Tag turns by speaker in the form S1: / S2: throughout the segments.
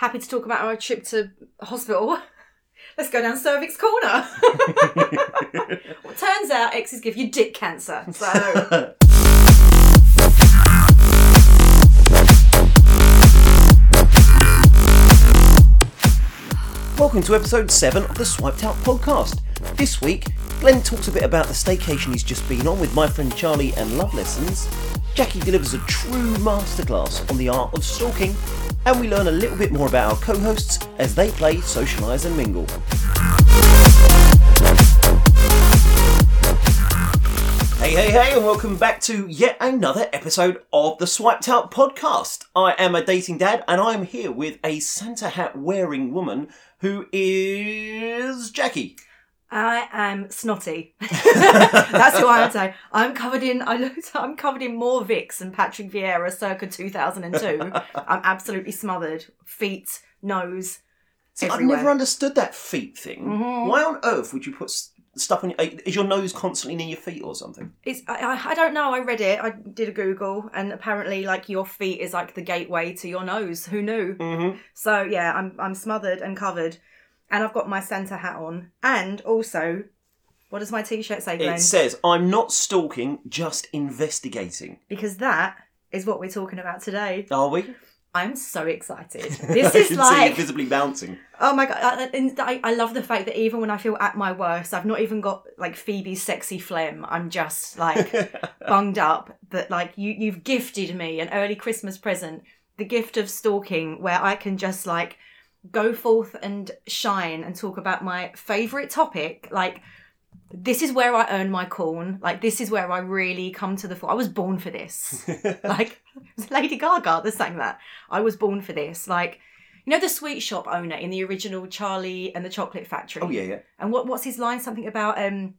S1: happy to talk about our trip to hospital. Let's go down cervix corner. well, turns out exes give you dick cancer. So
S2: Welcome to episode 7 of the Swiped Out podcast. This week, Glenn talks a bit about the staycation he's just been on with my friend Charlie and Love Lessons. Jackie delivers a true masterclass on the art of stalking, and we learn a little bit more about our co hosts as they play, socialise, and mingle. Hey, hey, hey, and welcome back to yet another episode of the Swiped Out podcast. I am a dating dad, and I'm here with a Santa hat wearing woman who is Jackie.
S1: I am snotty. That's who I would say. I'm covered in. I looked. I'm covered in more Vicks and Patrick Vieira, circa 2002. I'm absolutely smothered. Feet, nose.
S2: See, I've
S1: everywhere.
S2: never understood that feet thing.
S1: Mhm.
S2: Why on earth would you put s- stuff on your. Is your nose constantly near your feet or something?
S1: It's, I, I, I don't know. I read it. I did a Google, and apparently, like your feet is like the gateway to your nose. Who knew?
S2: Mm-hmm.
S1: So yeah, I'm I'm smothered and covered, and I've got my Santa hat on, and also, what does my T-shirt say, Glenn?
S2: It says, I'm not stalking, just investigating.
S1: because that is what we're talking about today.
S2: Are we?
S1: I'm so excited.
S2: I
S1: This
S2: can
S1: is
S2: see
S1: like
S2: visibly bouncing.
S1: Oh my god! I, and I, I love the fact that even when I feel at my worst, I've not even got like Phoebe's sexy phlegm. I'm just like bunged up. That like you you've gifted me an early Christmas present, the gift of stalking, where I can just like go forth and shine and talk about my favorite topic. Like this is where I earn my corn. Like this is where I really come to the fore. I was born for this. like Lady Gaga that sang that. I was born for this. Like you know the sweet shop owner in the original Charlie and the Chocolate Factory.
S2: oh, yeah, yeah.
S1: And what what's his line? Something about um.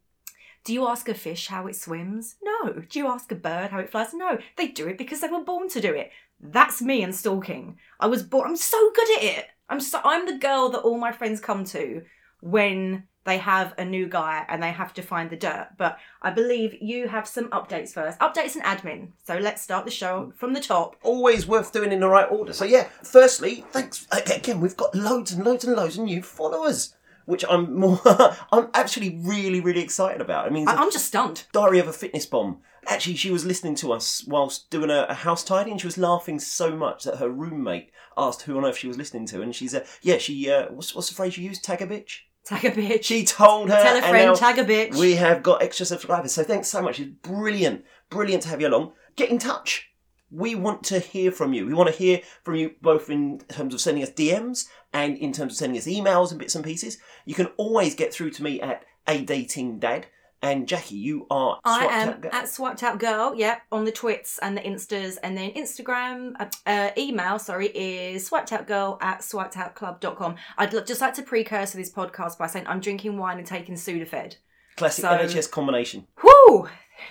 S1: Do you ask a fish how it swims? No. Do you ask a bird how it flies? No. They do it because they were born to do it. That's me and stalking. I was born. I'm so good at it. I'm so. I'm the girl that all my friends come to when they have a new guy and they have to find the dirt. But I believe you have some updates first. Updates and admin. So let's start the show from the top.
S2: Always worth doing in the right order. So, yeah, firstly, thanks. Again, we've got loads and loads and loads of new followers, which I'm more. I'm actually really, really excited about. I mean,
S1: I, I'm just stunned.
S2: Diary of a Fitness Bomb. Actually, she was listening to us whilst doing a, a house tidy, and she was laughing so much that her roommate asked who on earth she was listening to, and she said, "Yeah, she. Uh, what's what's the phrase you used? Tag a bitch."
S1: Tag a bitch.
S2: She told her.
S1: Tell a friend. Tag a bitch.
S2: We have got extra subscribers, so thanks so much. It's brilliant, brilliant to have you along. Get in touch. We want to hear from you. We want to hear from you both in terms of sending us DMs and in terms of sending us emails and bits and pieces. You can always get through to me at a dating dad. And Jackie, you are.
S1: I
S2: Swiped
S1: am
S2: Out Girl.
S1: at swiped out girl, yeah, on the twits and the instas, and then Instagram, uh, uh, email, sorry, is swiped out girl at swiped.outclub.com. I'd l- just like to precursor this podcast by saying I'm drinking wine and taking Sudafed.
S2: Classic
S1: So-
S2: NHS combination.
S1: Whoo!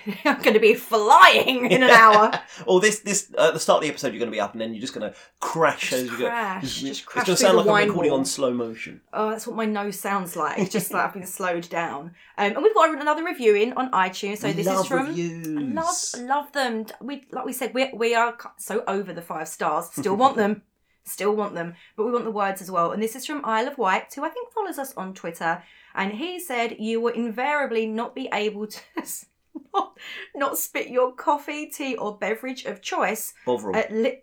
S1: I'm going to be flying in an hour.
S2: or this, this uh, at the start of the episode, you're going to be up, and then you're just going to crash
S1: Just
S2: as you go.
S1: crash,
S2: It's,
S1: just
S2: it's
S1: crash
S2: going to sound like I'm recording
S1: wall.
S2: on slow motion.
S1: Oh, that's what my nose sounds like. Just like I've been slowed down. Um, and we've got another review in on iTunes. So this
S2: love
S1: is from
S2: reviews.
S1: love love them. We like we said we we are so over the five stars. Still want them. Still want them, but we want the words as well. And this is from Isle of Wight, who I think follows us on Twitter. And he said you will invariably not be able to not, not spit your coffee, tea, or beverage of choice
S2: Bovril.
S1: at li-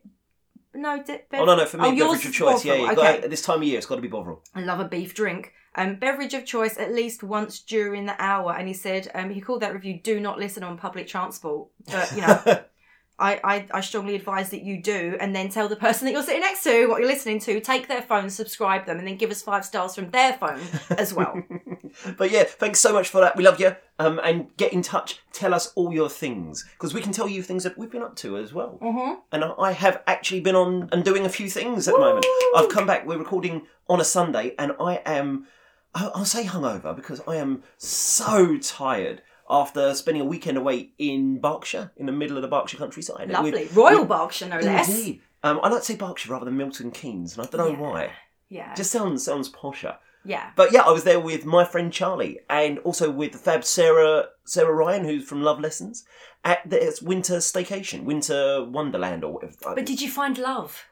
S1: no. Di-
S2: oh no, no, for me,
S1: oh,
S2: beverage of choice. Yeah,
S1: Bovril,
S2: yeah.
S1: okay.
S2: Got, at this time of year, it's got to be Bovril.
S1: I love a beef drink. Um, beverage of choice at least once during the hour. And he said um, he called that review "Do not listen on public transport." But you know, I, I I strongly advise that you do, and then tell the person that you're sitting next to what you're listening to. Take their phone, subscribe them, and then give us five stars from their phone as well.
S2: but yeah, thanks so much for that. We love you. Um, and get in touch. Tell us all your things because we can tell you things that we've been up to as well.
S1: mm-hmm.
S2: And I- I have actually been on and doing a few things at the moment. I've come back. We're recording on a Sunday, and I am. I'll say hungover because I am so tired after spending a weekend away in Berkshire, in the middle of the Berkshire countryside.
S1: Lovely, Royal Berkshire, no less.
S2: Indeed. Um, I like to say Berkshire rather than Milton Keynes, and I don't know
S1: Yeah.
S2: why.
S1: Yeah,
S2: Just sounds sounds posher.
S1: yeah.
S2: But yeah, I was there with my friend Charlie and also with the fab Sarah Sarah Ryan, who's from Love Lessons, at the it's winter staycation, winter wonderland or whatever.
S1: But did you find love?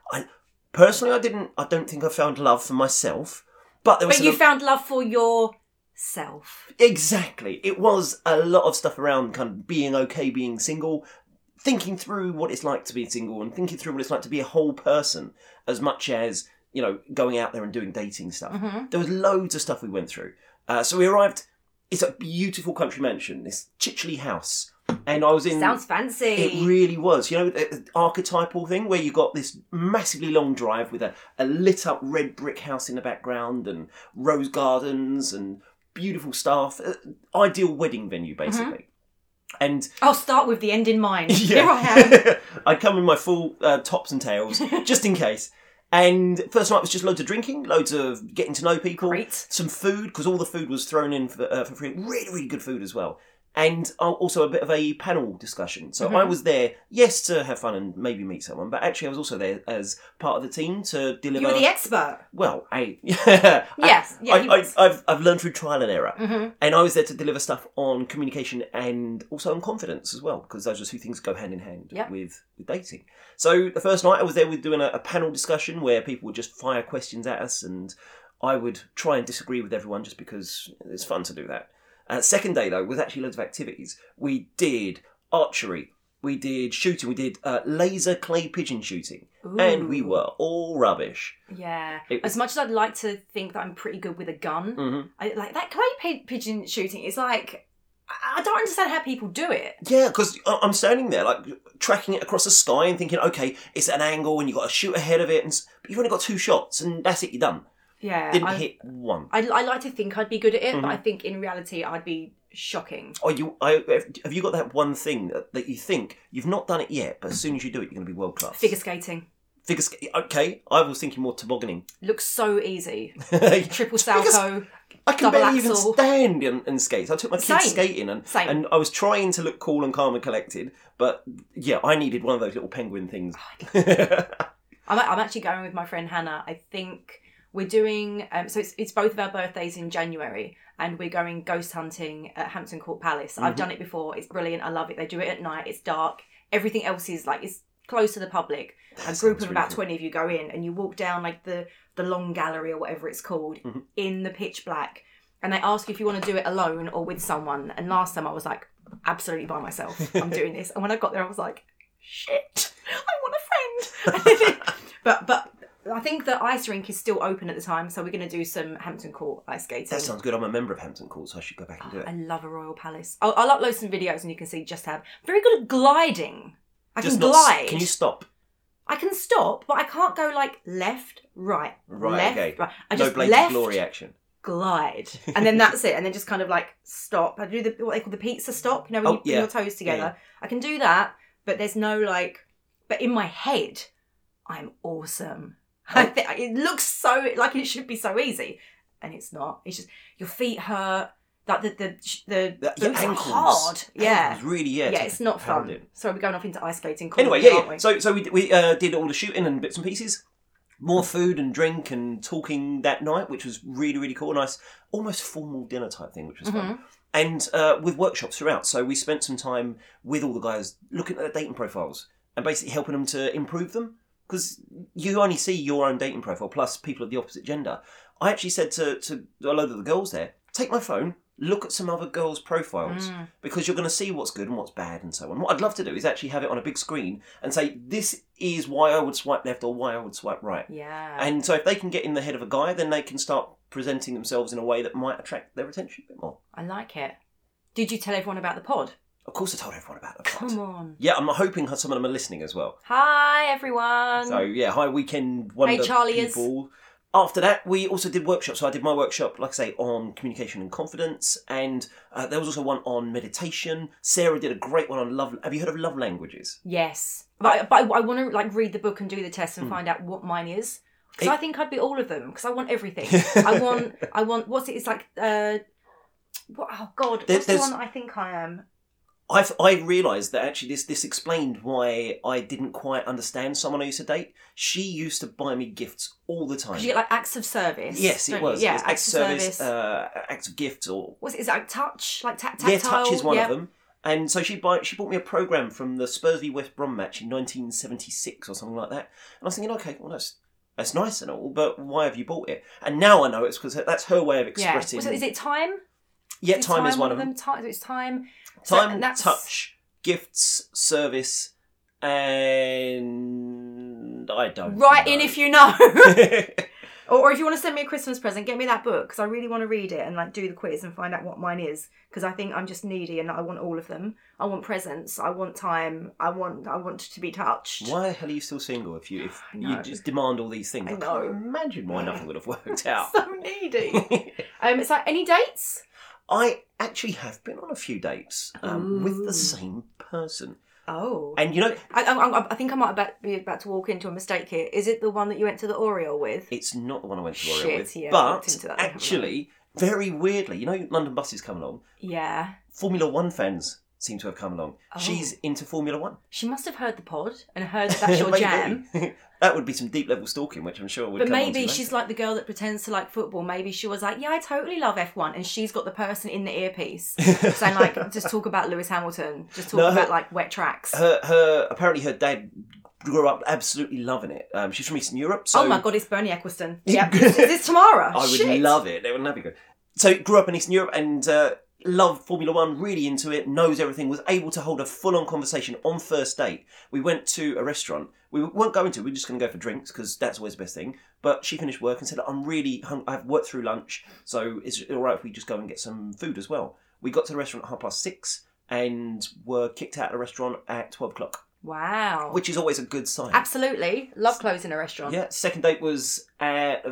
S2: Personally, I didn't. I don't think I found love for myself, but there was
S1: But you
S2: some-
S1: found love for yourself.
S2: Exactly. It was a lot of stuff around kind of being okay being single, thinking through what it's like to be single and thinking through what it's like to be a whole person as much as, you know, going out there and doing dating stuff.
S1: Mhm.
S2: There was loads of stuff we went through. Uh, so we arrived, it's a beautiful country mansion, this Chicheley house. And I was in.
S1: Sounds fancy.
S2: It really was. You know, archetypal thing where you got this massively long drive with a, a lit up red brick house in the background and rose gardens and beautiful staff. Uh, ideal wedding venue, basically. And
S1: I'll start with the end in mind. Here I am.
S2: I come in my full uh, tops and tails just in case. And first night was just loads of drinking, loads of getting to know people,
S1: Great.
S2: some food because all the food was thrown in for, uh, for free. Really, really good food as well. And uh, also a bit of a panel discussion. So
S1: Mhm.
S2: I was there, yes, to have fun and maybe meet someone, but actually I was also there as part of the team to deliver.
S1: You were the expert.
S2: well, I
S1: Yes, yeah,
S2: I,
S1: was.
S2: I've I've learned through trial and error.
S1: hmm
S2: And I was there to deliver stuff on communication and also on confidence as well, because those are two things that go hand in hand
S1: Yep.
S2: with, with dating. So the first night I was there with doing a, a panel discussion where people would just fire questions at us, and I would try and disagree with everyone just because it's fun to do that. Uh, second day though was actually loads of activities. We did archery, we did shooting, we did uh, laser clay pigeon shooting, and we were all rubbish.
S1: Yeah.
S2: Was-
S1: As much as I'd like to think that I'm pretty good with a gun,
S2: hmm
S1: I, like that clay pi- pigeon shooting is like I I don't understand how people do it.
S2: Yeah, because I'm standing there, like tracking it across the sky and thinking, okay, it's at an angle and you've got to shoot ahead of it, and but you've only got two shots, and that's it, you're done.
S1: Yeah,
S2: Didn't
S1: I,
S2: hit one.
S1: I, I like to think I'd be good at it,
S2: Mhm.
S1: but I think in reality I'd be shocking.
S2: Oh, you, I, have you got that one thing that, that you think you've not done it yet, but as soon as you do it, you're going to be world class?
S1: Figure skating
S2: Figure skating. Okay, I was thinking more tobogganing.
S1: looks so easy.
S2: I
S1: Triple salto,
S2: can
S1: double
S2: barely even stand and, in skates. I took my kids
S1: Same.
S2: skating, and
S1: same.
S2: and I was trying to look cool and calm and collected, but yeah, I needed one of those little penguin things.
S1: I'm, I'm actually going with my friend Hannah. I think we're doing um, so. It's, it's both of our birthdays in January, and we're going ghost hunting at Hampton Court Palace. I've
S2: Mhm.
S1: done it before. It's brilliant. I love it. They do it at night. It's dark. Everything else is like it's close to the public.
S2: That
S1: a group of
S2: really
S1: about
S2: cool.
S1: 20 of you go in and you walk down like the the long gallery or whatever it's called
S2: Mhm.
S1: in the pitch black and they ask you if you want to do it alone or with someone and last time i was like absolutely by myself i'm doing this and when i got there i was like shit i want a friend but but i think the ice rink is still open at the time so we're going to do some hampton court ice skating
S2: That sounds good. I'm a member of Hampton Court, so I should go back and do it.
S1: I love a royal palace. I'll, I'll upload some videos and you can see just how very good at gliding. I
S2: Just
S1: can
S2: not s-
S1: glide.
S2: Can you stop?
S1: I can stop, but I can't go like left, right,
S2: Right,
S1: left,
S2: okay.
S1: right. I
S2: no
S1: just
S2: Blades
S1: left,
S2: of Glory action.
S1: glide, and then that's it. And then just kind of like stop. I do the what they call the pizza stop. You know, when
S2: Oh,
S1: you put
S2: yeah.
S1: your toes together. I can do that, but there's no like. But in my head, I'm awesome. I think it looks so like it should be so easy, and it's not. It's just your feet hurt. Like the the the,
S2: The-
S1: are
S2: ankles.
S1: hard. Yeah.
S2: Ankles, really, yeah.
S1: Yeah, it's not fun.
S2: it.
S1: So we're going off into ice skating.
S2: Anyway, yeah, yeah.
S1: we?
S2: So, so we, we uh, did all the shooting and bits and pieces. More food and drink and talking that night, which was really, really cool. Nice, almost formal dinner type thing, which was fun.
S1: Mhm.
S2: And uh, with workshops throughout. So we spent some time with all the guys looking at their dating profiles and basically helping them to improve them. Because you only see your own dating profile plus people of the opposite gender. I actually said to, to a load of the girls there, take my phone, look at some other girls' profiles
S1: Mm.
S2: because you're going to see what's good and what's bad and so on. What I'd love to do is actually have it on a big screen and say, this is why I would swipe left or why I would swipe right.
S1: Yeah.
S2: And so if they can get in the head of a guy, then they can start presenting themselves in a way that might attract their attention a bit more.
S1: I like it. Did you tell everyone about the pod?
S2: Of course, I told everyone about the pod.
S1: Come on.
S2: Yeah, I'm hoping some of them are listening as well.
S1: Hi, everyone.
S2: So yeah, hi weekend wonder
S1: Charliers.
S2: people. After that, we also did workshops. So I did my workshop, like I say, on communication and confidence, and uh, there was also one on meditation. Sarah did a great one on love. Have you heard of love languages?
S1: yes, but I, but I, want to like read the book and do the test and
S2: Mm.
S1: find out what mine is because I think I'd be all of them because I want everything. I want I want what's it? It's like uh, what? Oh God,
S2: There-
S1: what's the
S2: there's-
S1: one I think I am?
S2: I've I realised that actually this this explained why I didn't quite understand someone I used to date. She used to buy me gifts all the time.
S1: You get like acts of service.
S2: yes, it
S1: you?
S2: was.
S1: Yeah,
S2: it was acts of service,
S1: service.
S2: uh, acts of gifts, or
S1: What's it? Is like touch? Like ta- tactile?
S2: yeah, touch is one
S1: yeah.
S2: of them. And so she buy, she bought me a program from the Spurs v West Brom match in 1976 or something like that. And I was thinking, okay, well that's That's nice and all, but why have you bought it? And now I know it's because that's her way of
S1: Yeah.
S2: expressing.
S1: So is it time?
S2: yeah,
S1: Is
S2: time, is one of them.
S1: Time. It's time. So-
S2: Time,
S1: that's-
S2: touch, gifts, service, and I don't.
S1: Write
S2: know.
S1: in if you know. or, or if you want to send me a Christmas present, get me that book because I really want to read it and like do the quiz and find out what mine is because I think I'm just needy and I want all of them. I want presents. I want time. I want. I want to be touched.
S2: Why the hell are you still single if you if you just demand all these things?
S1: I
S2: I,
S1: know.
S2: can't imagine why nothing would have worked out.
S1: so needy. um. So any dates?
S2: I actually have been on a few dates um, with the same person,
S1: Oh.
S2: and you know
S1: I, I, I- think I might about, be about to walk into a mistake here. Is it the one that you went to the Oriole with?
S2: it's not the one I went to L'Oreal
S1: Shit,
S2: with,
S1: yeah, I
S2: but
S1: into that, haven't I?
S2: actually, very weirdly, you know, London buses come along.
S1: Yeah.
S2: Formula One fans seem to have come along.
S1: Oh.
S2: She's into Formula One.
S1: She must have heard the pod and heard that that's your jam.
S2: that would be some deep level stalking, which I'm sure would.
S1: But
S2: come
S1: maybe she's like the girl that pretends to like football. Maybe she was like, "Yeah, I totally love F1," and she's got the person in the earpiece saying like, "Just talk about Lewis Hamilton. Just talk
S2: No, her-
S1: about like wet tracks."
S2: her her apparently her dad grew up absolutely loving it. Um, she's from Eastern Europe, so
S1: oh my god, it's Bernie Ecclestone. Yep, is this Tamara?
S2: I would
S1: Shit.
S2: love it. They would never go. So grew up in Eastern Europe and uh, loved Formula One. Really into it. Knows everything. Was able to hold a full on conversation on first date. We went to a restaurant. We weren't going to. We were just going to go for drinks because that's always the best thing. But she finished work and said, "I'm really. Hung- I've worked through lunch, so it's all right if we just go and get some food as well?" We got to the restaurant at half past six and were kicked out of the restaurant at twelve o'clock,
S1: Wow.
S2: which is always a good sign.
S1: Absolutely love closing a restaurant.
S2: Yeah, second date was at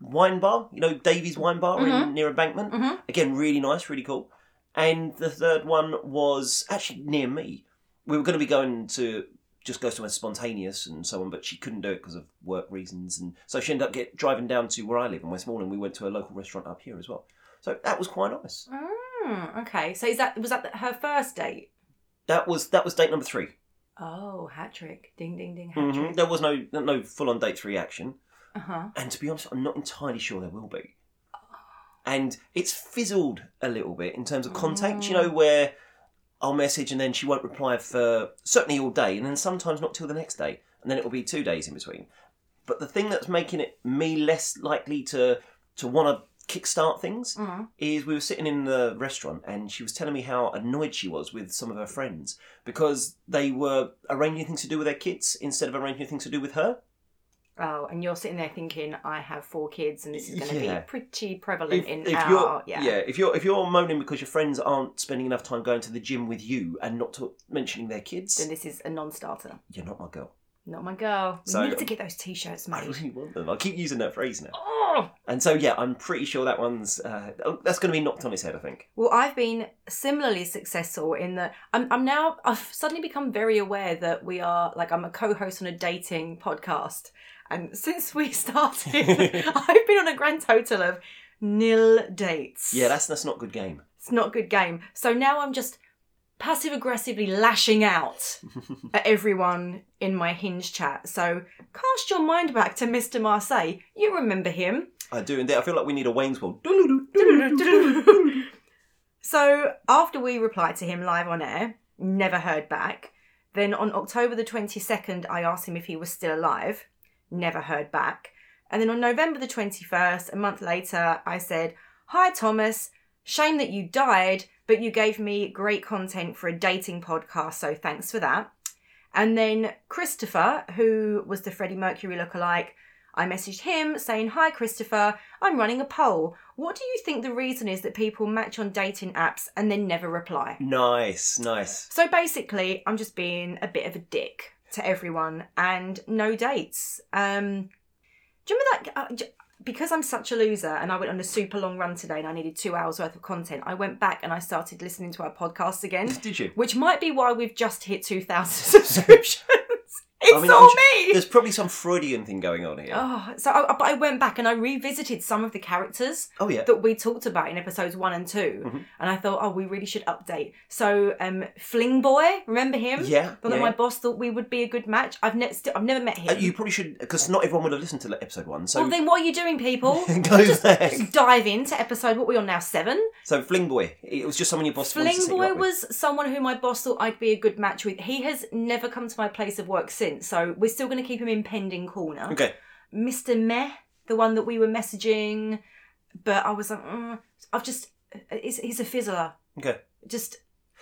S2: wine bar, you know, Davies Wine Bar in near Embankment.
S1: Mhm.
S2: Again, really nice, really cool. And the third one was actually near me. We were going to be going to just go somewhere spontaneous and so on, but she couldn't do it because of work reasons, and so she ended up get driving down to where I live in Westmoreland. We went to a local restaurant up here as well, so that was quite nice.
S1: Mm, okay, so is that was that her first date?
S2: That was that was date number 3
S1: Oh, hat trick! Ding ding ding, hat
S2: Mhm.
S1: trick.
S2: There was no no full on date three action.
S1: Uh huh.
S2: And to be honest, I'm not entirely sure there will be. And it's fizzled a little bit in terms of contact, you know, where I'll message and then she won't reply for certainly all day, and then sometimes not till the next day, and then it will be two days in between. But the thing that's making it me less likely to to want to kickstart things
S1: Mm.
S2: is we were sitting in the restaurant and she was telling me how annoyed she was with some of her friends because they were arranging things to do with their kids instead of arranging things to do with her.
S1: Oh, and you're sitting there thinking, I have four kids, and this is going to
S2: Yeah.
S1: be pretty prevalent
S2: if,
S1: in
S2: if
S1: our
S2: you're
S1: yeah.
S2: if you're if you're moaning because your friends aren't spending enough time going to the gym with you and not to, mentioning their kids,
S1: Then this is a non-starter.
S2: you're not my girl.
S1: Not my girl. We
S2: So-
S1: need to get those t-shirts
S2: I
S1: made.
S2: really want them. I keep using that phrase now,
S1: Oh!
S2: and so yeah, I'm pretty sure that one's uh, oh, that's going to be knocked on its head. I think.
S1: Well, I've been similarly successful in that I'm, I'm now I've suddenly become very aware that we are like I'm a co-host on a dating podcast, and since we started, I've been on a grand total of nil dates.
S2: Yeah, that's that's not good game.
S1: it's not good game. So now I'm just passive aggressively lashing out at everyone in my hinge chat. So cast your mind back to Mr. Marseille. You remember him.
S2: I do indeed. I feel like we need a Wayne's World.
S1: so after we replied to him live on air, never heard back. Then on October the 22nd, I asked him if he was still alive. Never heard back. And then on November the 21st, a month later, I said, Hi, Thomas. Shame that you died, but you gave me great content for a dating podcast, so thanks for that. And then Christopher, who was the Freddie Mercury lookalike, I messaged him saying, Hi, Christopher, I'm running a poll. What do you think the reason is that people match on dating apps and then never reply?
S2: Nice, nice.
S1: So basically, I'm just being a bit of a dick to everyone and no dates. Um, do you remember that? Uh, because I'm such a loser and I went on a super long run today and I needed two hours worth of content, I went back and I started listening to our podcast again,
S2: Did you?
S1: which might be why we've just hit 2,000 subscriptions. It's
S2: I mean,
S1: all
S2: I'm
S1: me!
S2: There's probably some Freudian thing going on here.
S1: Oh, so I, but I went back and I revisited some of the characters
S2: Oh yeah.
S1: that we talked about in episodes one and 2
S2: Mhm.
S1: and I thought, oh, we really should update. So, um, Fling Boy, remember him?
S2: Yeah.
S1: But
S2: yeah.
S1: my boss thought we would be a good match. I've ne- still, I've never met him.
S2: Uh, you probably should, because not everyone would have listened to episode one. So
S1: well, then what are you doing, people?
S2: go back.
S1: Just dive into episode. What we on now? Seven.
S2: So Fling Boy, it was just someone your boss
S1: Fling Boy was someone who my boss thought I'd be a good match with. He has never come to my place of work since, so we're still going to keep him in pending corner.
S2: Okay.
S1: Mr. Meh, the one that we were messaging, but I was like, mm, I've just, he's, he's a fizzler.
S2: Okay.
S1: Just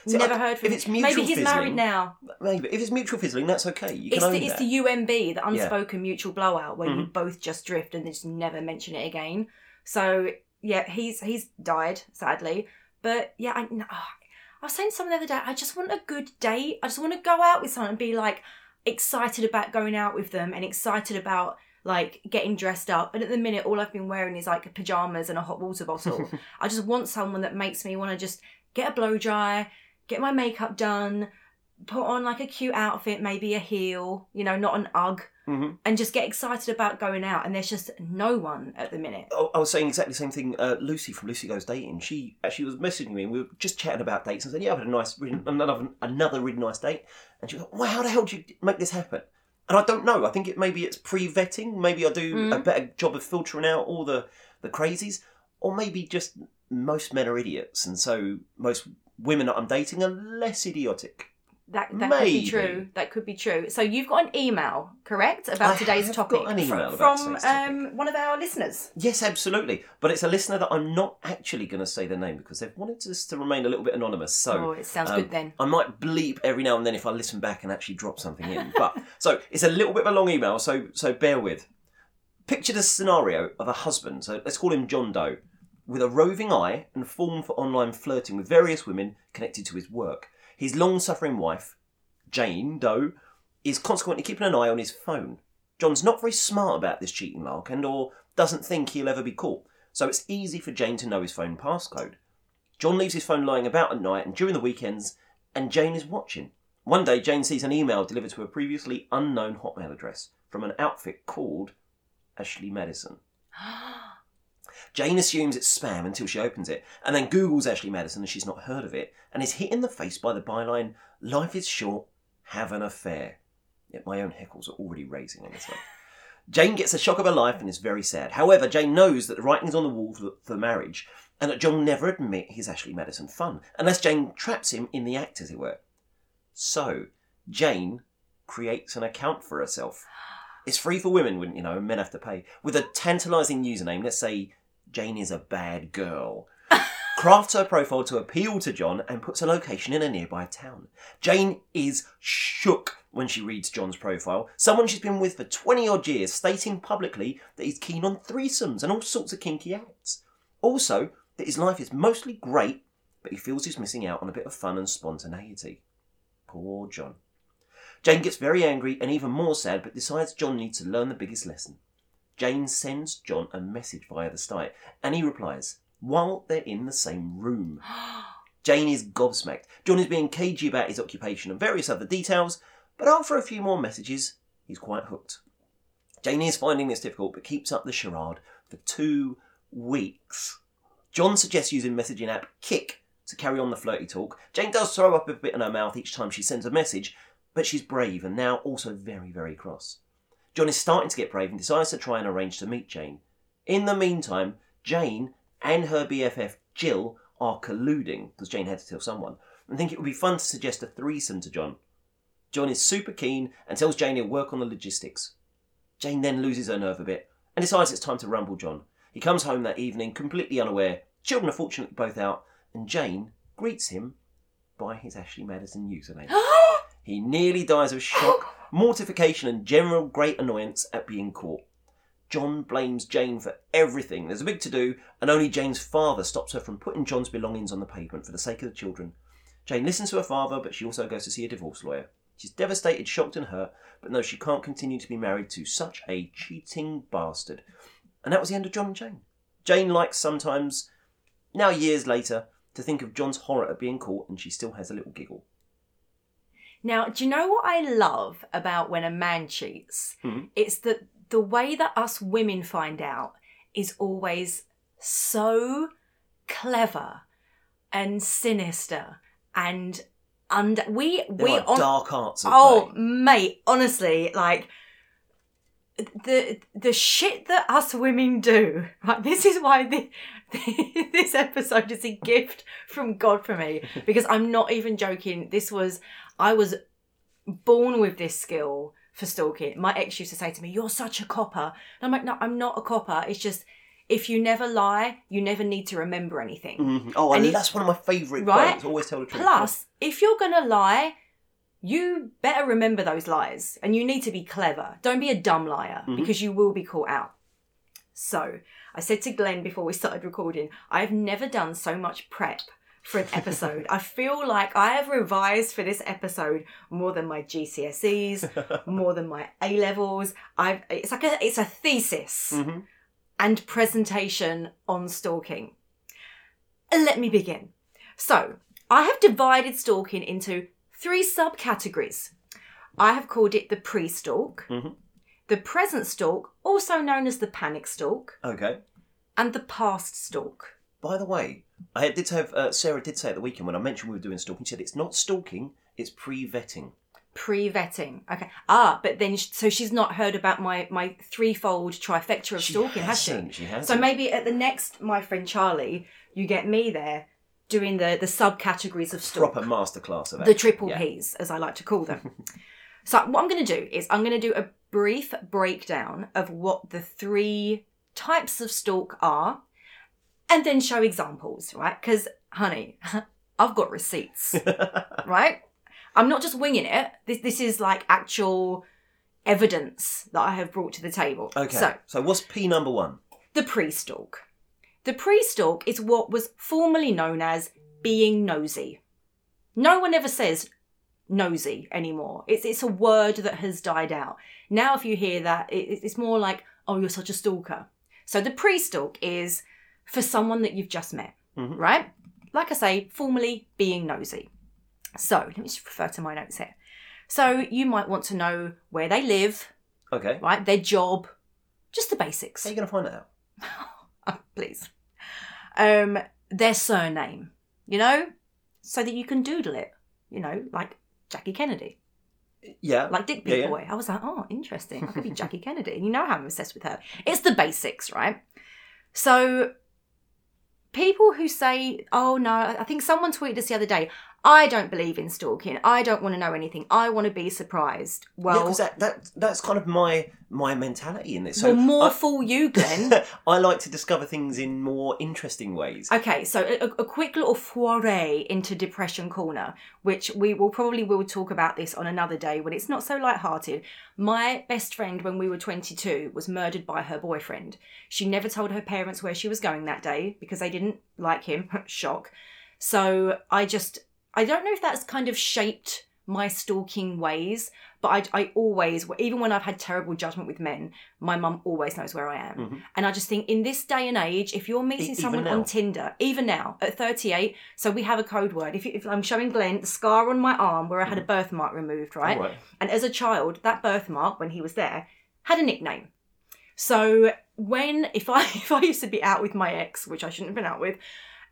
S2: See,
S1: never
S2: I-
S1: heard from
S2: if
S1: him.
S2: it's mutual
S1: Maybe he's married now.
S2: Maybe if it's mutual fizzling, that's okay. You can
S1: It's
S2: own
S1: the, it's
S2: that.
S1: the UMB, the unspoken mutual blowout, where you
S2: Mhm.
S1: both just drift and just never mention it again. So yeah, he's he's died sadly, but yeah, I, no, I was saying to someone the other day, I just want a good date. I just want to go out with someone and be like excited about going out with them and excited about like getting dressed up. And at the minute, all I've been wearing is like pajamas and a hot water bottle. I just want someone that makes me want to just get a blow dry, get my makeup done, put on like a cute outfit, maybe a heel, you know, not an UGG,
S2: Mhm.
S1: and just get excited about going out. And there's just no one at the minute.
S2: Oh, I was saying exactly the same thing. Uh, Lucy from Lucy Goes Dating. She actually was messaging me, and we were just chatting about dates, and said, "Yeah, I've had a nice, really, another another really nice date." And she like, "Well, how the hell did you make this happen?" And I don't know. I think it maybe it's pre-vetting. Maybe I do
S1: Mm.
S2: a better job of filtering out all the the crazies, or maybe just most men are idiots, and so most women that I'm dating are less idiotic.
S1: That that could
S2: Maybe.
S1: be true. That could be true. So you've got an email, correct, about
S2: I
S1: today's
S2: have
S1: topic
S2: got an email about
S1: from
S2: today's topic.
S1: um, one of our listeners.
S2: Yes, absolutely. But it's a listener that I'm not actually going to say their name because they've wanted us to remain a little bit anonymous. So
S1: oh, it sounds
S2: um,
S1: good then.
S2: I might bleep every now and then if I listen back and actually drop something in. But so it's a little bit of a long email, so so bear with. Picture the scenario of a husband, so let's call him John Doe, with a roving eye and form for online flirting with various women connected to his work. His long-suffering wife, Jane Doe, is consequently keeping an eye on his phone. John's not very smart about this cheating lark and or doesn't think he'll ever be caught, so it's easy for Jane to know his phone passcode. John leaves his phone lying about at night and during the weekends, and Jane is watching. One day, Jane sees an email delivered to a previously unknown Hotmail address from an outfit called Ashley Madison. Jane assumes it's spam until she opens it, and then Googles Ashley Madison and she's not heard of it, and is hit in the face by the byline, Life is short, have an affair. Yet my own heckles are already raising on this one. Jane gets the shock of her life and is very sad. However, Jane knows that the writing's on the wall for, for marriage, and that John will never admit he's Ashley Madison fun, unless Jane traps him in the act, as it were. So, Jane creates an account for herself. It's free for women, wouldn't you know, and men have to pay. With a tantalising username, let's say Jane is a bad girl. Crafts her profile to appeal to John and puts a location in a nearby town. Jane is shook when she reads John's profile. Someone she's been with for 20 odd years, stating publicly that he's keen on threesomes and all sorts of kinky acts. Also, that his life is mostly great, but he feels he's missing out on a bit of fun and spontaneity. Poor John. Jane gets very angry and even more sad, but decides John needs to learn the biggest lesson. Jane sends John a message via the site, and he replies, while they're in the same room. Jane is gobsmacked. John is being cagey about his occupation and various other details, but after a few more messages, he's quite hooked. Jane is finding this difficult, but keeps up the charade for two weeks. John suggests using messaging app Kik to carry on the flirty talk. Jane does throw up a bit in her mouth each time she sends a message, but she's brave and now also very, very cross. John is starting to get brave and decides to try and arrange to meet Jane. In the meantime, Jane and her BFF Jill are colluding, because Jane had to tell someone, and think it would be fun to suggest a threesome to John. John is super keen and tells Jane he'll work on the logistics. Jane then loses her nerve a bit and decides it's time to rumble John. He comes home that evening completely unaware. Children are fortunately both out, and Jane greets him by his Ashley Madison username. He nearly dies of shock, oh mortification, and general great annoyance at being caught. John blames Jane for everything. There's a big to do, and only Jane's father stops her from putting John's belongings on the pavement for the sake of the children. Jane listens to her father, but she also goes to see a divorce lawyer. She's devastated, shocked, and hurt, but knows she can't continue to be married to such a cheating bastard. And that was the end of John and Jane. Jane likes sometimes, now years later, to think of John's horror at being caught, and she still has a little giggle.
S1: Now, do you know what I love about when a man cheats?
S2: Mhm.
S1: It's that the way that us women find out is always so clever and sinister and under we we on
S2: dark arts of
S1: oh
S2: play.
S1: mate honestly like the the shit that us women do right this is why the, this episode is a gift from god for me because i'm not even joking this was i was born with this skill for stalking. My ex used to say to me, You're such a copper. And I'm like, No, I'm not a copper. It's just if you never lie, you never need to remember anything.
S2: Mhm. Oh,
S1: And
S2: that's one of my favourite
S1: Right?
S2: quotes. Always tell the truth.
S1: Plus, if you're going to lie, you better remember those lies and you need to be clever. Don't be a dumb liar
S2: Mhm.
S1: because you will be caught out. So, I said to Glenn before we started recording, I've never done so much prep for an episode. I feel like I have revised for this episode more than my GCSEs, more than my A levels. I've it's like a it's a thesis
S2: Mhm.
S1: and presentation on stalking. Let me begin. So, I have divided stalking into three subcategories. I have called it the pre stalk,
S2: Mhm.
S1: the present stalk, also known as the panic stalk,
S2: Okay.
S1: and the past stalk.
S2: By the way, I did have uh, Sarah did say at the weekend when I mentioned we were doing stalking. She said it's not stalking, it's pre-vetting.
S1: Pre vetting. Okay. Ah, but then, so she's not heard about my, my threefold trifecta of stalking, has she?
S2: hasn't, She has.
S1: So maybe at the next My Friend Charlie, you get me there doing the, the subcategories of stalk.
S2: proper masterclass of it.
S1: the triple
S2: Yeah.
S1: P's, as I like to call them. so, what I'm going to do is I'm going to do a brief breakdown of what the three types of stalk are and then show examples, right? Because, honey, I've got receipts, right? I'm not just winging it. This, this is like actual evidence that I have brought to the table.
S2: Okay.
S1: So,
S2: So, what's P number one?
S1: the pre stalk. The pre stalk is what was formerly known as being nosy. No one ever says nosy anymore. It's, it's a word that has died out. Now, if you hear that, it, it's more like, oh, you're such a stalker. So the pre stalk is for someone that you've just met,
S2: Mhm.
S1: right? Like I say, formally being nosy. So let me just refer to my notes here. So you might want to know where they live,
S2: Okay.
S1: right? Their job, just the basics.
S2: How are you going to find that out?
S1: Oh, please. Um, their surname, you know, so that you can doodle it, you know, like Jackie Kennedy,
S2: Yeah.
S1: like Dick
S2: Yeah,
S1: Big
S2: yeah.
S1: Boy. I was like, oh, interesting. I could be Jackie Kennedy. And you know how I'm obsessed with her. It's the basics, right? So, people who say, oh no, I think someone tweeted this the other day. I don't believe in stalking. I don't want to know anything. I want to be surprised. Well,
S2: because that, that that's kind of my my mentality in this. So
S1: well, more
S2: I,
S1: fool you, Glenn.
S2: I like to discover things in more interesting ways.
S1: Okay, so a, a quick little foray into depression corner, which we will probably will talk about this on another day when it's not so light-hearted. My best friend when we were 22 was murdered by her boyfriend. She never told her parents where she was going that day because they didn't like him. Shock. So I just I don't know if that's kind of shaped my stalking ways, but I, I always, even when I've had terrible judgment with men, my mum always knows where I am.
S2: Mhm.
S1: And I just think in this day and age, if you're meeting
S2: E-
S1: someone
S2: now?
S1: on Tinder, even now at 38, so we have a code word. If, you, if I'm showing Glenn the scar on my arm where I had a birthmark removed, right?
S2: Right.
S1: And as a child, that birthmark, when he was there, had a nickname. So when if I if I used to be out with my ex, which I shouldn't have been out with,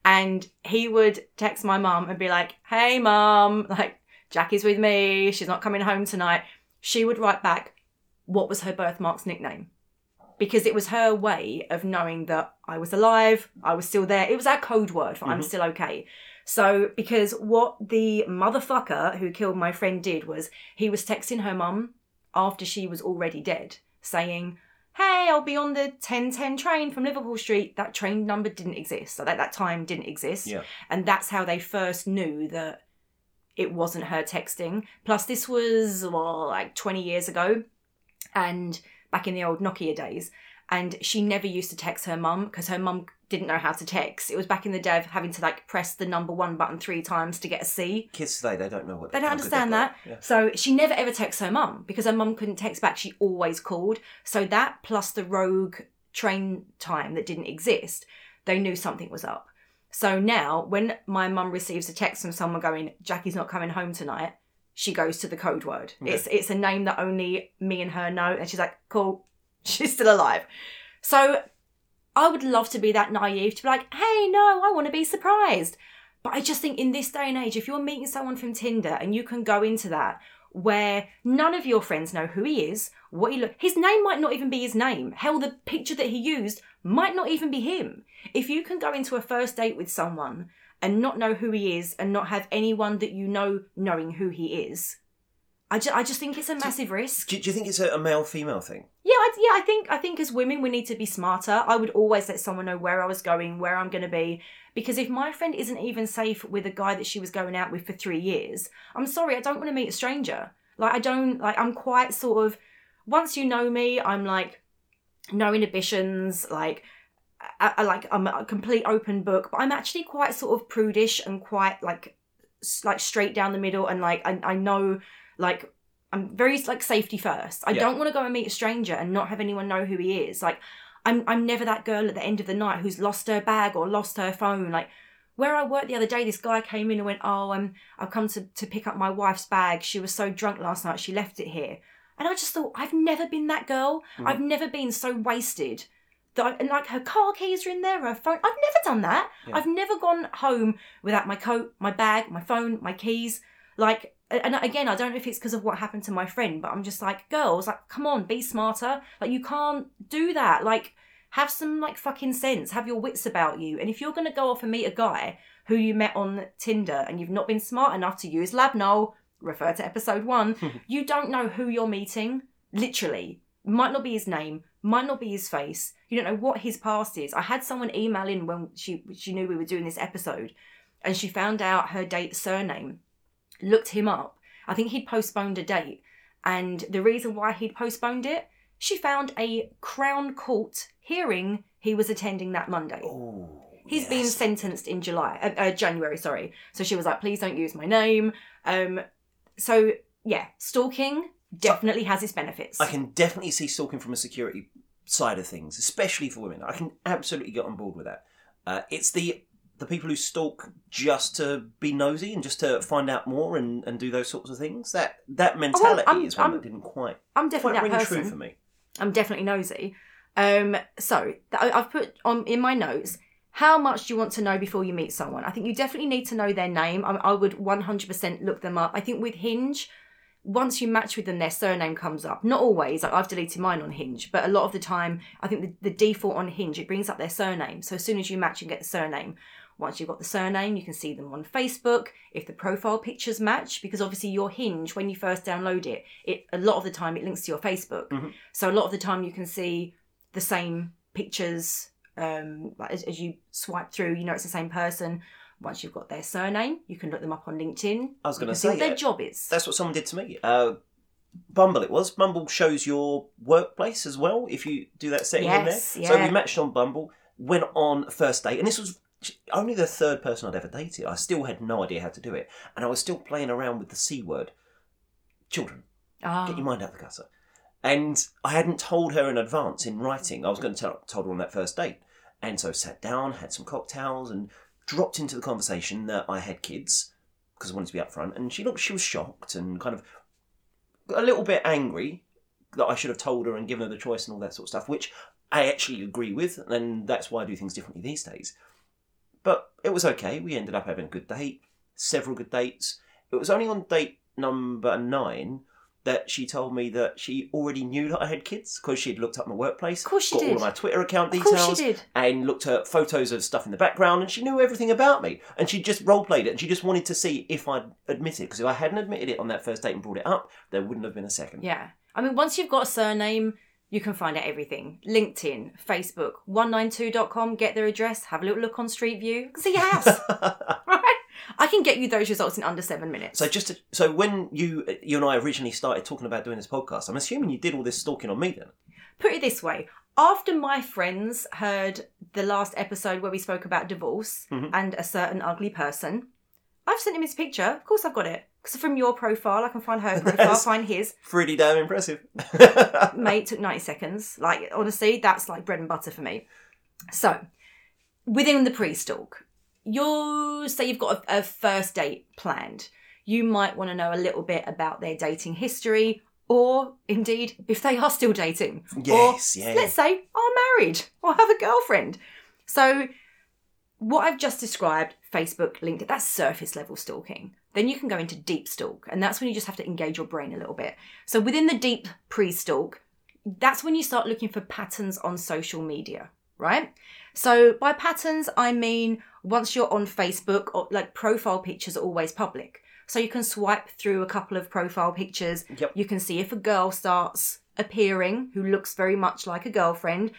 S1: and he would text my mum and be like, "Hey, mum, like Jackie's with me. She's not coming home tonight." She would write back, "What was her birthmark's nickname?" Because it was her way of knowing that I was alive, I was still there. It was our code word for I'm
S2: Mhm.
S1: still okay. So, because what the motherfucker who killed my friend did was he was texting her mum after she was already dead, saying, Hey, I'll be on the 1010 train from Liverpool Street. That train number didn't exist. So that, that time didn't exist.
S2: Yeah.
S1: And that's how they first knew that it wasn't her texting. Plus, this was, well, like 20 years ago. And back in the old Nokia days. And she never used to text her mum because her mum didn't know how to text. It was back in the day of having to like press the number one button three times to get a C.
S2: Kids today, they don't know what
S1: They don't understand that.
S2: Yeah.
S1: So she never ever texts her mum because her mum couldn't text back. She always called. So that plus the rogue train time that didn't exist, they knew something was up. So now when my mum receives a text from someone going, Jackie's not coming home tonight, she goes to the code word. It's it's a name that only me and her know. And she's like, cool, she's still alive. So I would love to be that naive to be like, hey, no, I want to be surprised. But I just think in this day and age, if you're meeting someone from Tinder and you can go into that where none of your friends know who he is, what he look, his name might not even be his name. Hell, the picture that he used might not even be him. If you can go into a first date with someone and not know who he is and not have anyone that you know knowing who he is, I, ju- I just think it's a massive risk.
S2: Do, do you think it's a, a male female thing?
S1: Yeah, I, yeah. I think I think as women we need to be smarter. I would always let someone know where I was going, where I'm going to be, because if my friend isn't even safe with a guy that she was going out with for three years, I'm sorry, I don't want to meet a stranger. Like I don't like. I'm quite sort of. Once you know me, I'm like no inhibitions. Like I, I like I'm a complete open book, but I'm actually quite sort of prudish and quite like like straight down the middle, and like I, I know like I'm very like safety first. I
S2: Yeah.
S1: don't want to go and meet a stranger and not have anyone know who he is. Like I'm I'm never that girl at the end of the night who's lost her bag or lost her phone. Like where I worked the other day, this guy came in and went, "Oh, um, I've come to to pick up my wife's bag. She was so drunk last night, she left it here." And I just thought, I've never been that girl.
S2: Mhm.
S1: I've never been so wasted. That I, and like her car keys are in there, her phone. I've never done that.
S2: Yeah.
S1: I've never gone home without my coat, my bag, my phone, my keys. Like, and again, I don't know if it's because of what happened to my friend, but I'm just like, girls, like, come on, be smarter. Like, you can't do that. Like, have some like fucking sense. Have your wits about you. And if you're gonna go off and meet a guy who you met on Tinder and you've not been smart enough to use Labnol, refer to episode one, you don't know who you're meeting. Literally, might not be his name, might not be his face. You don't know what his past is. I had someone email in when she she knew we were doing this episode, and she found out her date's surname. Looked him up. I think he'd postponed a date, and the reason why he'd postponed it, she found a Crown Court hearing he was attending that Monday.
S2: Oh,
S1: He's been sentenced in July, uh, uh, January, sorry. So she was like, please don't use my name. Um, so yeah, stalking definitely has its benefits.
S2: I can definitely see stalking from a security side of things, especially for women. I can absolutely get on board with that. Uh, it's the the people who stalk just to be nosy and just to find out more and, and do those sorts of things. That that mentality
S1: Oh, I'm-
S2: is one
S1: I'm-
S2: that didn't quite
S1: I'm
S2: quite
S1: definitely
S2: ring
S1: that
S2: true
S1: person.
S2: for me.
S1: I'm definitely nosy. Um, so I've put on in my notes. How much do you want to know before you meet someone? I think you definitely need to know their name. I, I would 100% look them up. I think with Hinge, once you match with them, their surname comes up. Not always. Like I've deleted mine on Hinge, but a lot of the time, I think the, the default on Hinge it brings up their surname. So as soon as you match and get the surname, once you've got the surname, you can see them on Facebook if the profile pictures match. Because obviously your Hinge, when you first download it, it a lot of the time it links to your Facebook.
S2: Mhm.
S1: So a lot of the time you can see the same pictures um, as, as you swipe through. You know it's the same person. Once you've got their surname, you can look them up on LinkedIn.
S2: I was going to say
S1: what their
S2: yeah,
S1: job is.
S2: that's what someone did to me. Uh, Bumble, it was. Bumble shows your workplace as well if you do that setting in there.
S1: Yes,
S2: So we matched on Bumble, went on first date, and this was only the third person I'd ever dated. I still had no idea how to do it, and I was still playing around with the c word, children.
S1: Ah,
S2: Get your mind out the gutter. And I hadn't told her in advance in writing. I was going to tell told her on that first date, and so sat down, had some cocktails, and dropped into the conversation that I had kids because I wanted to be upfront. And she looked, she was shocked and kind of a little bit angry that I should have told her and given her the choice and all that sort of stuff, which I actually agree with, and that's why I do things differently these days. But it was okay. We ended up having a good date, several good dates. It was only on date number nine that she told me that she already knew that I had kids because she had looked up my workplace,
S1: Of course she
S2: got all
S1: did.
S2: of my Twitter account
S1: of
S2: details,
S1: course she did.
S2: and looked at photos of stuff in the background, and she knew everything about me. And she just role played it, and she just wanted to see if I'd admit it. Because if I hadn't admitted it on that first date and brought it up, there wouldn't have been a second.
S1: Yeah. I mean, once you've got a surname, you can find out everything. LinkedIn, Facebook, 192.com, get their address, have a little look on Street View, see your house. right? I can get you those results in under seven minutes.
S2: so just to, so when you you and I originally started talking about doing this podcast, I'm assuming you did all this stalking on me then.
S1: Put it this way after my friends heard the last episode where we spoke about divorce
S2: Mhm.
S1: and a certain ugly person, I've sent him his picture. Of course, I've got it. Because from your profile, I can find her profile,
S2: That's-
S1: find his.
S2: Pretty damn impressive.
S1: Mate, took 90 seconds. Like, honestly, that's like bread and butter for me. So, within the pre stalk, you say you've got a, a first date planned. You might want to know a little bit about their dating history, or indeed, if they are still dating.
S2: Yes,
S1: or,
S2: yeah.
S1: Let's say, are married or have a girlfriend. So, what I've just described, Facebook, LinkedIn, that's surface level stalking. Then you can go into deep stalk, and that's when you just have to engage your brain a little bit. So, within the deep pre stalk, that's when you start looking for patterns on social media, right? So, by patterns, I mean once you're on Facebook, or like profile pictures are always public. So you can swipe through a couple of profile pictures.
S2: Yep.
S1: You can see if a girl starts appearing who looks very much like a girlfriend.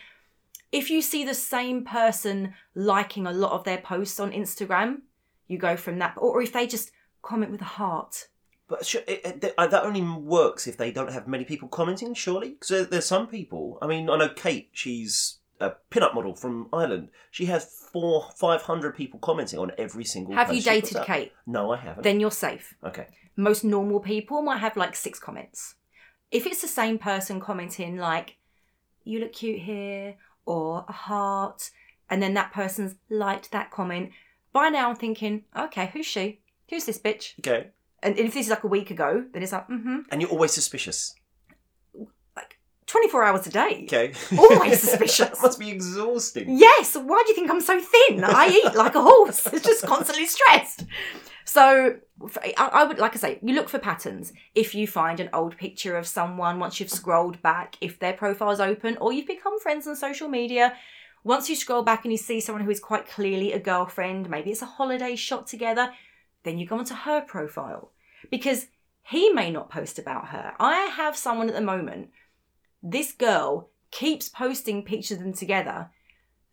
S1: If you see the same person liking a lot of their posts on Instagram, you go from that. Or if they just comment with a heart.
S2: But sh- it, it, uh, that only works if they don't have many people commenting, surely? Because there, there's some people. I mean, I know Kate. She's a pin-up model from Ireland. She has four, five hundred people commenting on every single.
S1: Have you dated. Kate?
S2: No, I haven't.
S1: Then you're safe.
S2: okay.
S1: most normal people might have like six comments. If it's the same person commenting like, you look cute here, or a heart, and then that person's liked that comment, by now I'm thinking, okay, who's she? Who's this bitch?
S2: Okay.
S1: And if this is like a week ago, then it's like, mm-hmm.
S2: And you're always suspicious.
S1: Like 24 hours a day.
S2: Okay.
S1: Always suspicious.
S2: that must be exhausting.
S1: Yes, why do you think I'm so thin? I eat like a horse. It's just constantly stressed. So I, I would, like I say, you look for patterns. If you find an old picture of someone, once you've scrolled back, if their profile's open, or you've become friends on social media, once you scroll back and you see someone who is quite clearly a girlfriend, maybe it's a holiday shot together, then you go onto her profile because he may not post about her. I have someone at the moment this girl keeps posting pictures of them together.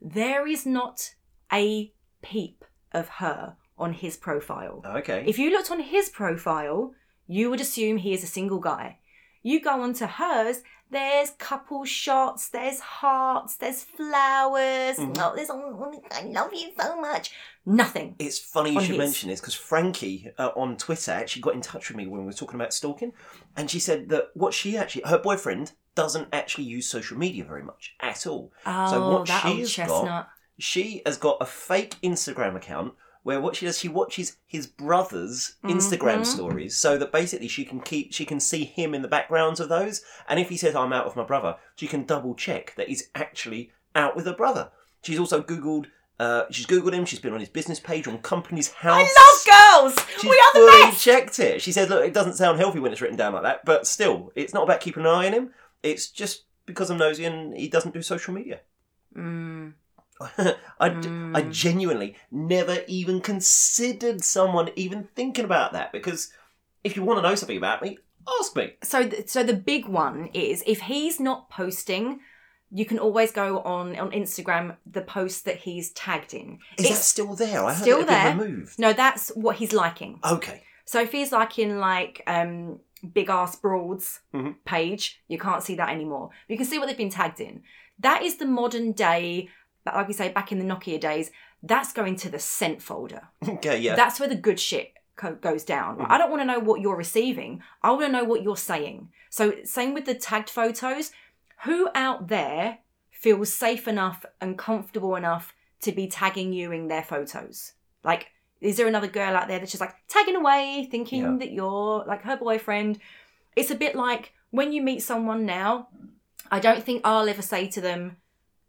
S1: There is not a peep of her on his profile.
S2: Okay.
S1: If you looked on his profile, you would assume he is a single guy. You go onto hers, there's couple shots, there's hearts, there's flowers.
S2: Mhm.
S1: Oh, there's oh, I love you so much. Nothing.
S2: It's funny you should
S1: his.
S2: mention this because Frankie uh, on Twitter actually got in touch with me when we were talking about stalking, and she said that what she actually, her boyfriend doesn't actually use social media very much at all.
S1: Oh,
S2: So what
S1: that old
S2: she's got-
S1: chestnut.
S2: She has got a fake Instagram account where what she does, she watches his brother's
S1: Mhm.
S2: Instagram stories, so that basically she can keep, she can see him in the backgrounds of those, and if he says I'm out with my brother, she can double check that he's actually out with her brother. She's also googled. Uh, she's googled him. She's been on his business page on Companies House.
S1: I love girls.
S2: She's
S1: we are the best.
S2: checked it. She said, "Look, it doesn't sound healthy when it's written down like that, but still, it's not about keeping an eye on him. It's just because I'm nosy and he doesn't do social media."
S1: Mm.
S2: I, I
S1: Mm.
S2: genuinely never even considered someone even thinking about that because if you want to know something about me, ask me.
S1: so th- so the big one is if he's not posting you can always go on on instagram the post that he's tagged in
S2: Is that
S1: It's-
S2: still there? I
S1: still there.
S2: removed.
S1: no that's what he's liking
S2: Okay.
S1: so if he's liking like um big ass broads
S2: Mhm.
S1: page you can't see that anymore you can see what they've been tagged in that is the modern day but like we say back in the nokia days that's going to the sent folder
S2: Okay. Yeah.
S1: that's where the good shit co- goes down.
S2: Mhm.
S1: I don't want to know what you're receiving. I want to know what you're saying. So, same with the tagged photos. Who out there feels safe enough and comfortable enough to be tagging you in their photos? Like, is there another girl out there that's just like tagging away, thinking
S2: Yeah.
S1: that you're like her boyfriend? It's a bit like when you meet someone now, I don't think I'll ever say to them,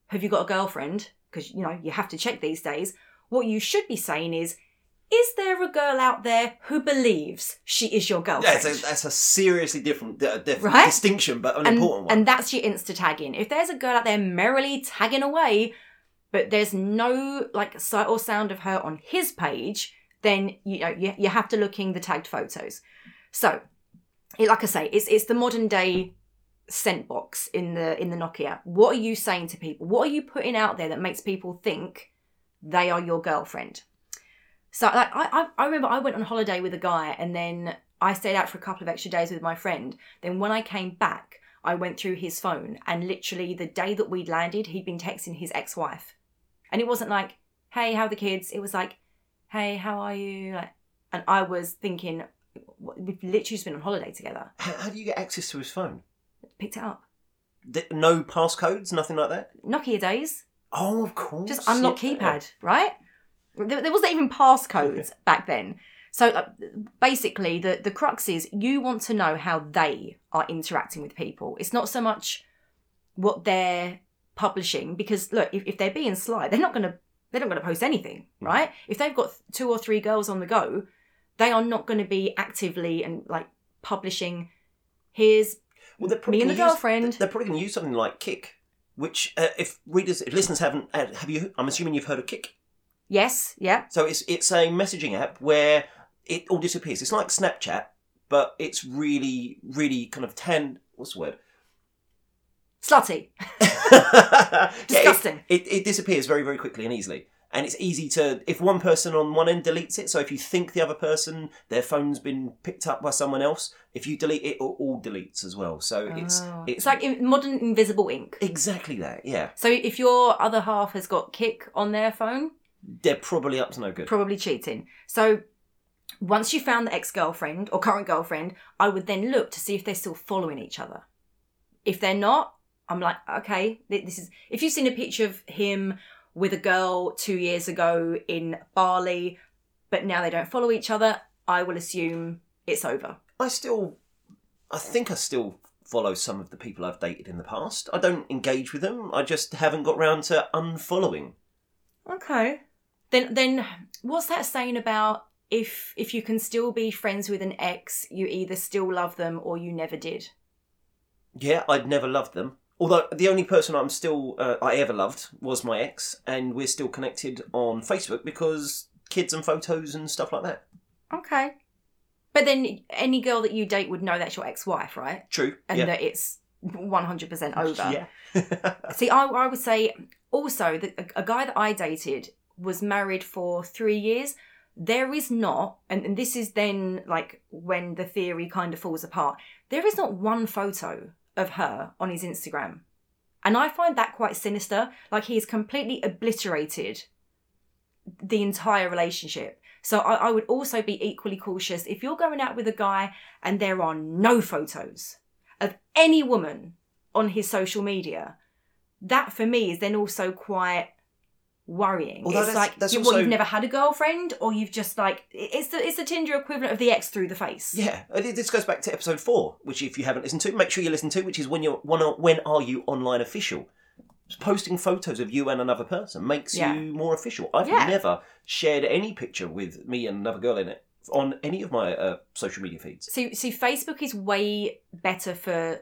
S1: Have you got a girlfriend? Because, you know, you have to check these days. What you should be saying is, is there a girl out there who believes she is your
S2: yeah,
S1: girlfriend?
S2: that's a, that's a seriously different, uh, diff-
S1: Right?
S2: distinction, but an
S1: and,
S2: important one.
S1: and that's your insta tagging. If there's a girl out there merrily tagging away, but there's no like sight or sound of her on his page, then you know you, you have to look in the tagged photos. So, it, like I say, it's it's the modern day sent box in the in the Nokia. What are you saying to people? What are you putting out there that makes people think they are your girlfriend? So like I, I remember I went on holiday with a guy and then I stayed out for a couple of extra days with my friend. Then when I came back, I went through his phone and literally the day that we'd landed, he'd been texting his ex-wife. And it wasn't like, "Hey, how are the kids?" It was like, "Hey, how are you?" And I was thinking, we've literally just been on holiday together.
S2: how, how do you get access to his phone?
S1: Picked it up.
S2: Th- No passcodes, nothing like that.
S1: Nokia days,
S2: Oh, of course.
S1: just unlock
S2: yeah.
S1: keypad, right? There, there wasn't even passcodes back then. So uh, basically, the the crux is you want to know how they are interacting with people. It's not so much what they're publishing because look, if, if they're being sly, they're not going to they're not going to post anything,
S2: Mhm.
S1: right? If they've got two or three girls on the go, they are not going to be actively and like publishing. Here's
S2: Well, they're probably
S1: me and the
S2: gonna use- They're probably going to use something like Kik, which uh, if readers, if listeners haven't, uh, have you? I'm assuming you've heard of Kik.
S1: yes, yeah,
S2: So it's it's a messaging app where it all disappears. It's like Snapchat, but it's really, really kind of ten. What's the word?
S1: Slutty.
S2: Yeah, it-
S1: Disgusting.
S2: it, it disappears very, very quickly and easily. And it's easy to, if one person on one end deletes it, so if you think the other person, their phone's been picked up by someone else, if you delete it, it all deletes as well. So it's,
S1: Oh.
S2: it's
S1: It's like modern invisible ink.
S2: exactly that, yeah.
S1: So if your other half has got Kik on their phone,
S2: They're probably up to no good.
S1: probably cheating. So once you found the ex girlfriend or current girlfriend, I would then look to see if they're still following each other. If they're not, I'm like, okay, this is. If you've seen a picture of him with a girl two years ago in Bali, but now they don't follow each other, I will assume it's over.
S2: I still, I think I still follow some of the people I've dated in the past. I don't engage with them. I just haven't got round to unfollowing.
S1: Okay. Then then what's that saying about if if you can still be friends with an ex, you either still love them or you never did?
S2: Yeah, I'd never loved them. Although the only person I'm still uh, I ever loved was my ex, and we're still connected on Facebook because kids and photos and stuff like that.
S1: Okay. But then any girl that you date would know that's your ex-wife, right?
S2: True.
S1: And
S2: yeah.
S1: that it's 100% over.
S2: Yeah.
S1: See, I, I would say also that a, a guy that I dated was married for three years. There is not, and, and this is then like when the theory kind of falls apart, there is not one photo of her on his Instagram. And I find that quite sinister. Like he's completely obliterated the entire relationship. So I, I would also be equally cautious if you're going out with a guy and there are no photos of any woman on his social media. That for me is then also quite worrying.
S2: Although
S1: it's
S2: that's-
S1: like
S2: that's
S1: you,
S2: also-
S1: what, you've never had a girlfriend, or you've just like it's the it's the Tinder equivalent of the X through the face.
S2: yeah. This goes back to episode four, which if you haven't listened to, make sure you listen to, which is when you're when are, when are you online official? Posting photos of you and another person makes
S1: Yeah.
S2: you more official. I've
S1: Yeah.
S2: never shared any picture with me and another girl in it on any of my uh, social media feeds.
S1: See, see, Facebook is way better for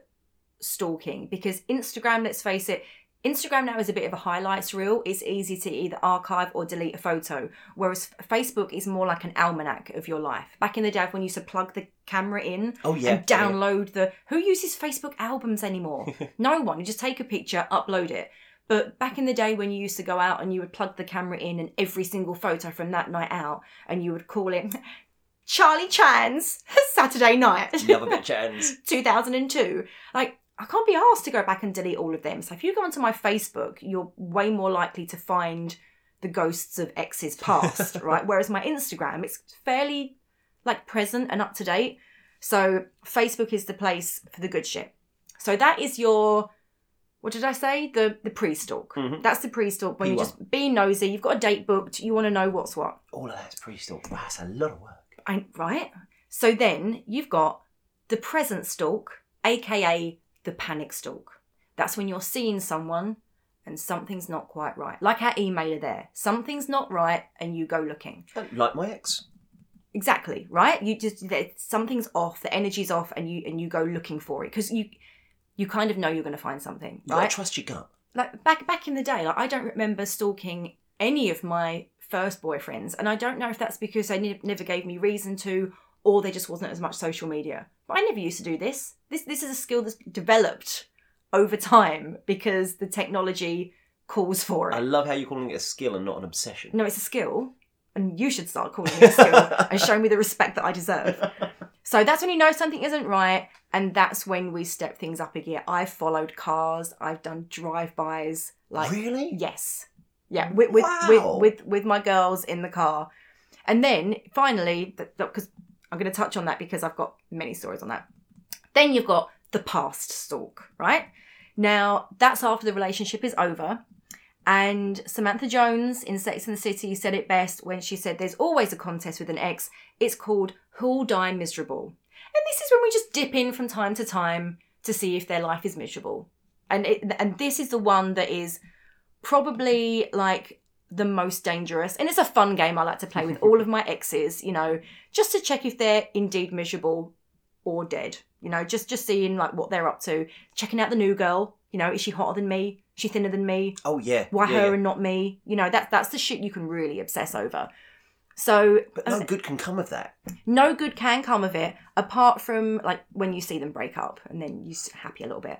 S1: stalking because Instagram, let's face it, Instagram now is a bit of a highlights reel. It's easy to either archive or delete a photo, whereas Facebook is more like an almanac of your life. Back in the day, when you used to plug the camera in
S2: Oh yeah.
S1: and download the. Who uses Facebook albums anymore? no one. You just take a picture, upload it. But back in the day when you used to go out and you would plug the camera in and every single photo from that night out and you would call it Charlie Chan's Saturday night.
S2: The other bit chans.
S1: 2002. Like, I can't be asked to go back and delete all of them. So if you go onto my Facebook, you're way more likely to find the ghosts of exes past, right? Whereas my Instagram, it's fairly like present and up to date. So Facebook is the place for the good shit. So that is your what did I say? The the pre-stalk.
S2: Mhm.
S1: That's the pre-stalk when
S2: P1.
S1: you're just being nosy. You've got a date booked. You want to know what's what.
S2: All of that's pre-stalk. That's a lot of work.
S1: I, right? So then you've got the present stalk, aka the panic stalk. That's when you're seeing someone and something's not quite right. Like our emailer there. Something's not right and you go looking.
S2: Like my ex.
S1: Exactly, right? You just something's off, the energy's off and you and you go looking for it because you you kind of know you're going to find something,
S2: You
S1: right?
S2: gotta trust your gut.
S1: like back back in the day, like I don't remember stalking any of my first boyfriends, and I don't know if that's because they ne- never gave me reason to, or there just wasn't as much social media. But I never used to do this. This this is a skill that's developed over time because the technology calls for it.
S2: I love how you're calling it a skill and not an obsession.
S1: No, it's a skill, and you should start calling it a skill and show me the respect that I deserve. So that's when you know something isn't right, and that's when we step things up a gear. I've followed cars, I've done drive-bys, like
S2: really?
S1: Yes. Yeah, with with,
S2: Wow.
S1: with with with my girls in the car, and then finally, because I'm going to touch on that because I've got many stories on that. Then you've got the past stalk, right? Now that's after the relationship is over, and Samantha Jones in Sex and the City said it best when she said, "There's always a contest with an ex. It's called Who'll Die Miserable." And this is when we just dip in from time to time to see if their life is miserable. And it, and this is the one that is probably like the most dangerous. And it's a fun game I like to play with all of my exes, you know, just to check if they're indeed miserable or dead. You know, just just seeing like what they're up to, checking out the new girl. You know, is she hotter than me? Is she thinner than me?
S2: Oh yeah.
S1: Why
S2: yeah,
S1: her
S2: yeah.
S1: and not me? You know, that that's the shit you can really obsess over. So
S2: But no um, good can come of that.
S1: no good can come of it apart from like when you see them break up and then you're happy a little bit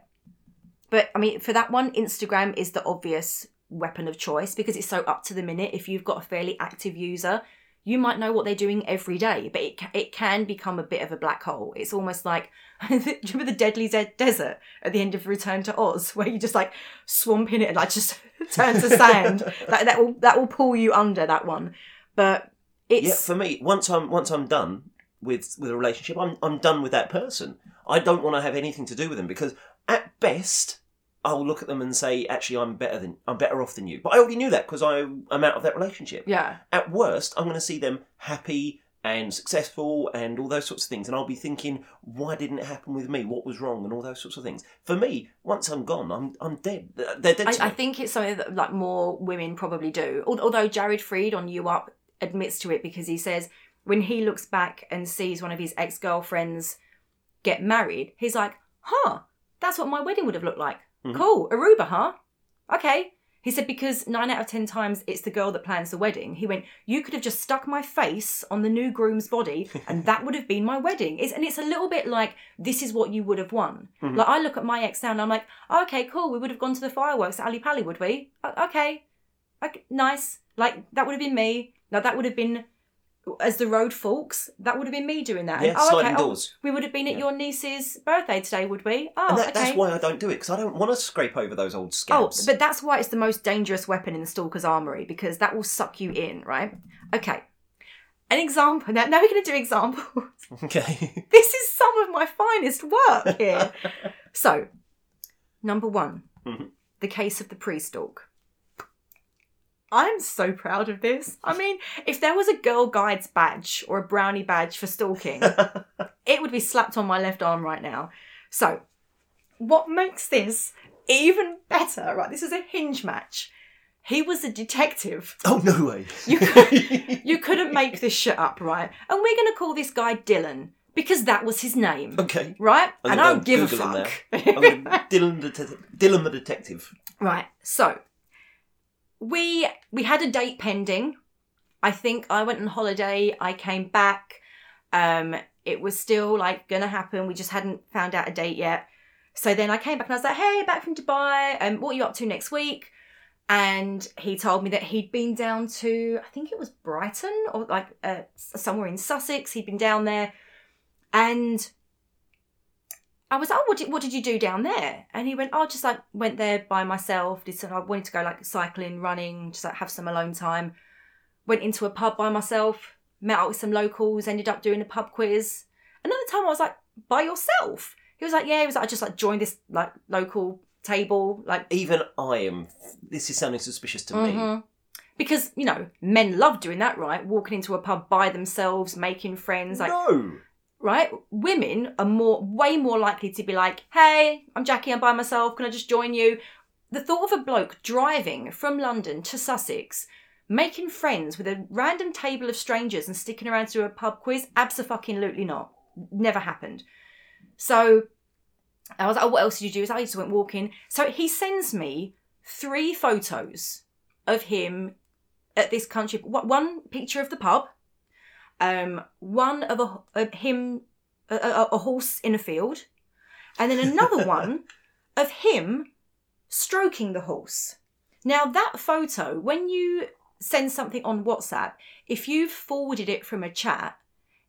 S1: but i mean for that one instagram is the obvious weapon of choice because it's so up to the minute. If you've got a fairly active user you might know what they're doing every day but it, it can become a bit of a black hole. It's almost like do you remember the deadly De- desert at the end of return to oz where you just like swamp in it and like just turn to sand? Like that will that will pull you under that one. But it's
S2: Yeah, for me, once I'm once I'm done with with a relationship, I'm I'm done with that person. I don't want to have anything to do with them because at best I'll look at them and say, actually, I'm better than I'm better off than you. But I already knew that because I'm out of that relationship.
S1: yeah
S2: At worst, I'm going to see them happy and successful and all those sorts of things, and I'll be thinking, why didn't it happen with me? What was wrong? And all those sorts of things. For me, once I'm gone, I'm I'm dead. They're dead. to
S1: I, I think it's something that like more women probably do. Although Jared Freid on U Up admits to it because he says when he looks back and sees one of his ex girlfriends get married, he's like, "Huh, that's what my wedding would have looked like.
S2: Mhm.
S1: Cool, Aruba, huh? Okay." He said because nine out of ten times it's the girl that plans the wedding. He went, "You could have just stuck my face on the new groom's body, and that would have been my wedding." It's, and it's a little bit like this is what you would have won.
S2: Mhm.
S1: Like I look at my ex now and I'm like, okay, cool. We would have gone to the fireworks at Ali Pali, would we? Okay, okay, nice. Like that would have been me. Like that would have been as the road forks. That would have been me doing that.
S2: Yeah,
S1: And, oh,
S2: sliding
S1: okay, oh,
S2: doors.
S1: we would have been at
S2: Yeah.
S1: your niece's birthday today, would we? Oh,
S2: that,
S1: okay.
S2: that's why I don't do it because I don't want to scrape over those old
S1: skins.
S2: Oh,
S1: but that's why it's the most dangerous weapon in the stalker's armory because that will suck you in, right? Okay. An example. Now, now we're going to do examples.
S2: okay.
S1: this is some of my finest work here. so, number one,
S2: Mhm.
S1: the case of the pre-stalk. I'm so proud of this. I mean, if there was a Girl Guides badge or a brownie badge for stalking, it would be slapped on my left arm right now. So, what makes this even better, right? This is a hinge match. He was a detective.
S2: oh no way.
S1: You could- You couldn't make this shit up, right? And we're going to call this guy Dylan because that was his name,
S2: okay.
S1: right?
S2: I'm
S1: and I don't give a
S2: Google him
S1: fuck.
S2: Dylan, the det- Dylan the detective.
S1: Right. So we we had a date pending. I think I went on holiday. I came back. Um, it was still like gonna happen. We just hadn't found out a date yet. So then I came back and I was like, "Hey, back from Dubai. Um, what are you up to next week?" And he told me that he'd been down to I think it was Brighton or like uh, somewhere in Sussex. He'd been down there, and I was, oh, what did, what did you do down there? And he went, oh, just like went there by myself. Did some, I wanted to go like cycling, running, just like have some alone time. Went into a pub by myself, met up with some locals, ended up doing a pub quiz. Another time I was like, by yourself? He was like, yeah, he was like, I just like joined this like local table, like,
S2: Even I am. This is sounding suspicious to me.
S1: Mhm. because, you know, men love doing that, right? Walking into a pub by themselves, making friends, like,
S2: no.
S1: Right? Women are more, way more likely to be like, "Hey, I'm Jackie. I'm by myself. Can I just join you?" The thought of a bloke driving from London to Sussex, making friends with a random table of strangers and sticking around to a pub quiz, absolutely not. Never happened. So I was like, oh, "What else did you do?" Like, I just went walking. So he sends me three photos of him at this country. One picture of the pub um, one of a, of him a, a, a horse in a field, and then another one of him stroking the horse. Now that photo, when you send something on WhatsApp, if you've forwarded it from a chat,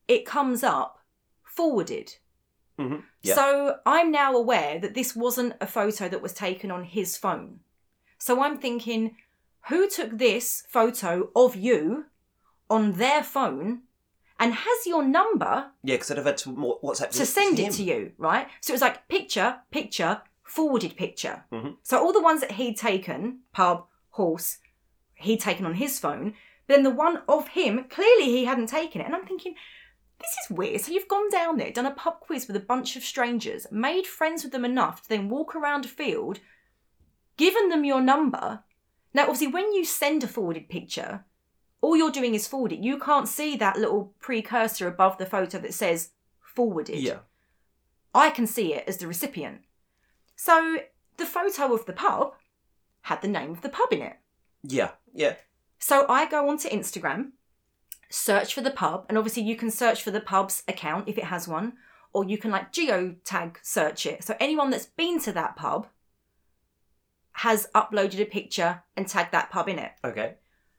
S1: it comes up forwarded.
S2: hmm Yeah.
S1: So I'm now aware that this wasn't a photo that was taken on his phone. So I'm thinking, who took this photo of you on their phone and has your number
S2: yeah, because I'd have had to more WhatsApp
S1: to send it to you, right? So it was like picture, picture, forwarded picture.
S2: Mhm.
S1: So all the ones that he'd taken, pub, horse, he'd taken on his phone. But then the one of him, clearly he hadn't taken it. And I'm thinking, this is weird. So you've gone down there, done a pub quiz with a bunch of strangers, made friends with them enough to then walk around a field, given them your number. Now, obviously, when you send a forwarded picture, all you're doing is forward it. You can't see that little precursor above the photo that says forwarded.
S2: Yeah.
S1: I can see it as the recipient. So the photo of the pub had the name of the pub in it.
S2: Yeah. Yeah.
S1: So I go onto Instagram, search for the pub, and obviously you can search for the pub's account if it has one, or you can like geotag search it. So anyone that's been to that pub has uploaded a picture and tagged that pub in it.
S2: Okay.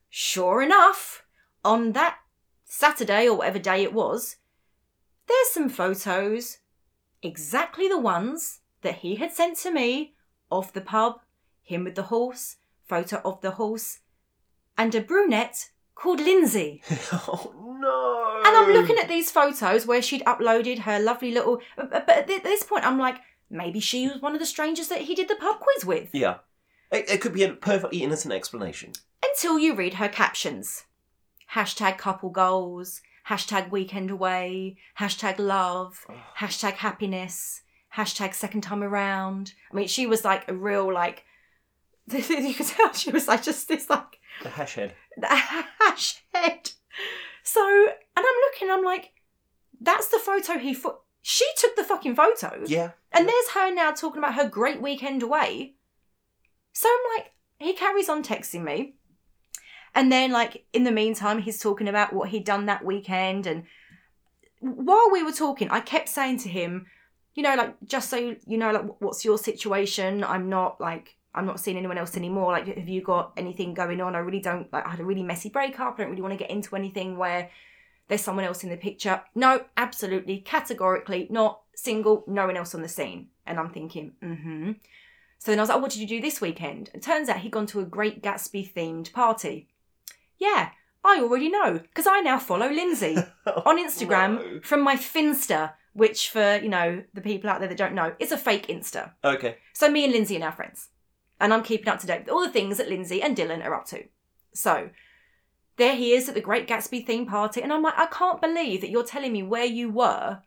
S1: Sure enough, on that Saturday or whatever day it was, there's some photos, exactly the ones that he had sent to me of the pub, him with the horse, photo of the horse, and a brunette called Lindsay.
S2: oh no.
S1: And I'm looking at these photos where she'd uploaded her lovely little. But but at this point, I'm like, maybe she was one of the strangers that he did the pub quiz with.
S2: Yeah. It, it could be a perfectly innocent explanation.
S1: Until you read her captions hashtag couple goals, hashtag weekend away, hashtag love, hashtag happiness, hashtag second time around. I mean, she was like a real, like, you could tell she was like just this, like,
S2: The hash head.
S1: the hash head. So, and I'm looking, I'm like, that's the photo he fo- She took the fucking photo.
S2: Yeah.
S1: And there's her now talking about her great weekend away. So I'm like, he carries on texting me. And then, like, in the meantime, he's talking about what he'd done that weekend. And while we were talking, I kept saying to him, you know, like, just so you know, like, what's your situation? I'm not, like, I'm not seeing anyone else anymore. Like, have you got anything going on? I really don't, like, I had a really messy breakup. I don't really want to get into anything where there's someone else in the picture. No, absolutely, categorically not single, no one else on the scene. And I'm thinking, mm hmm. So then I was like, oh, what did you do this weekend? It turns out he'd gone to a Great Gatsby themed party. Yeah, I already know, because I now follow Lindsay on Instagram oh,
S2: No.
S1: from my Finsta, which for, you know, the people out there that don't know, is a fake Insta.
S2: Okay.
S1: So me and Lindsay are now friends. And I'm keeping up to date with all the things that Lindsay and Dylan are up to. So there he is at the Great Gatsby theme party, and I'm like, I can't believe that you're telling me where you were.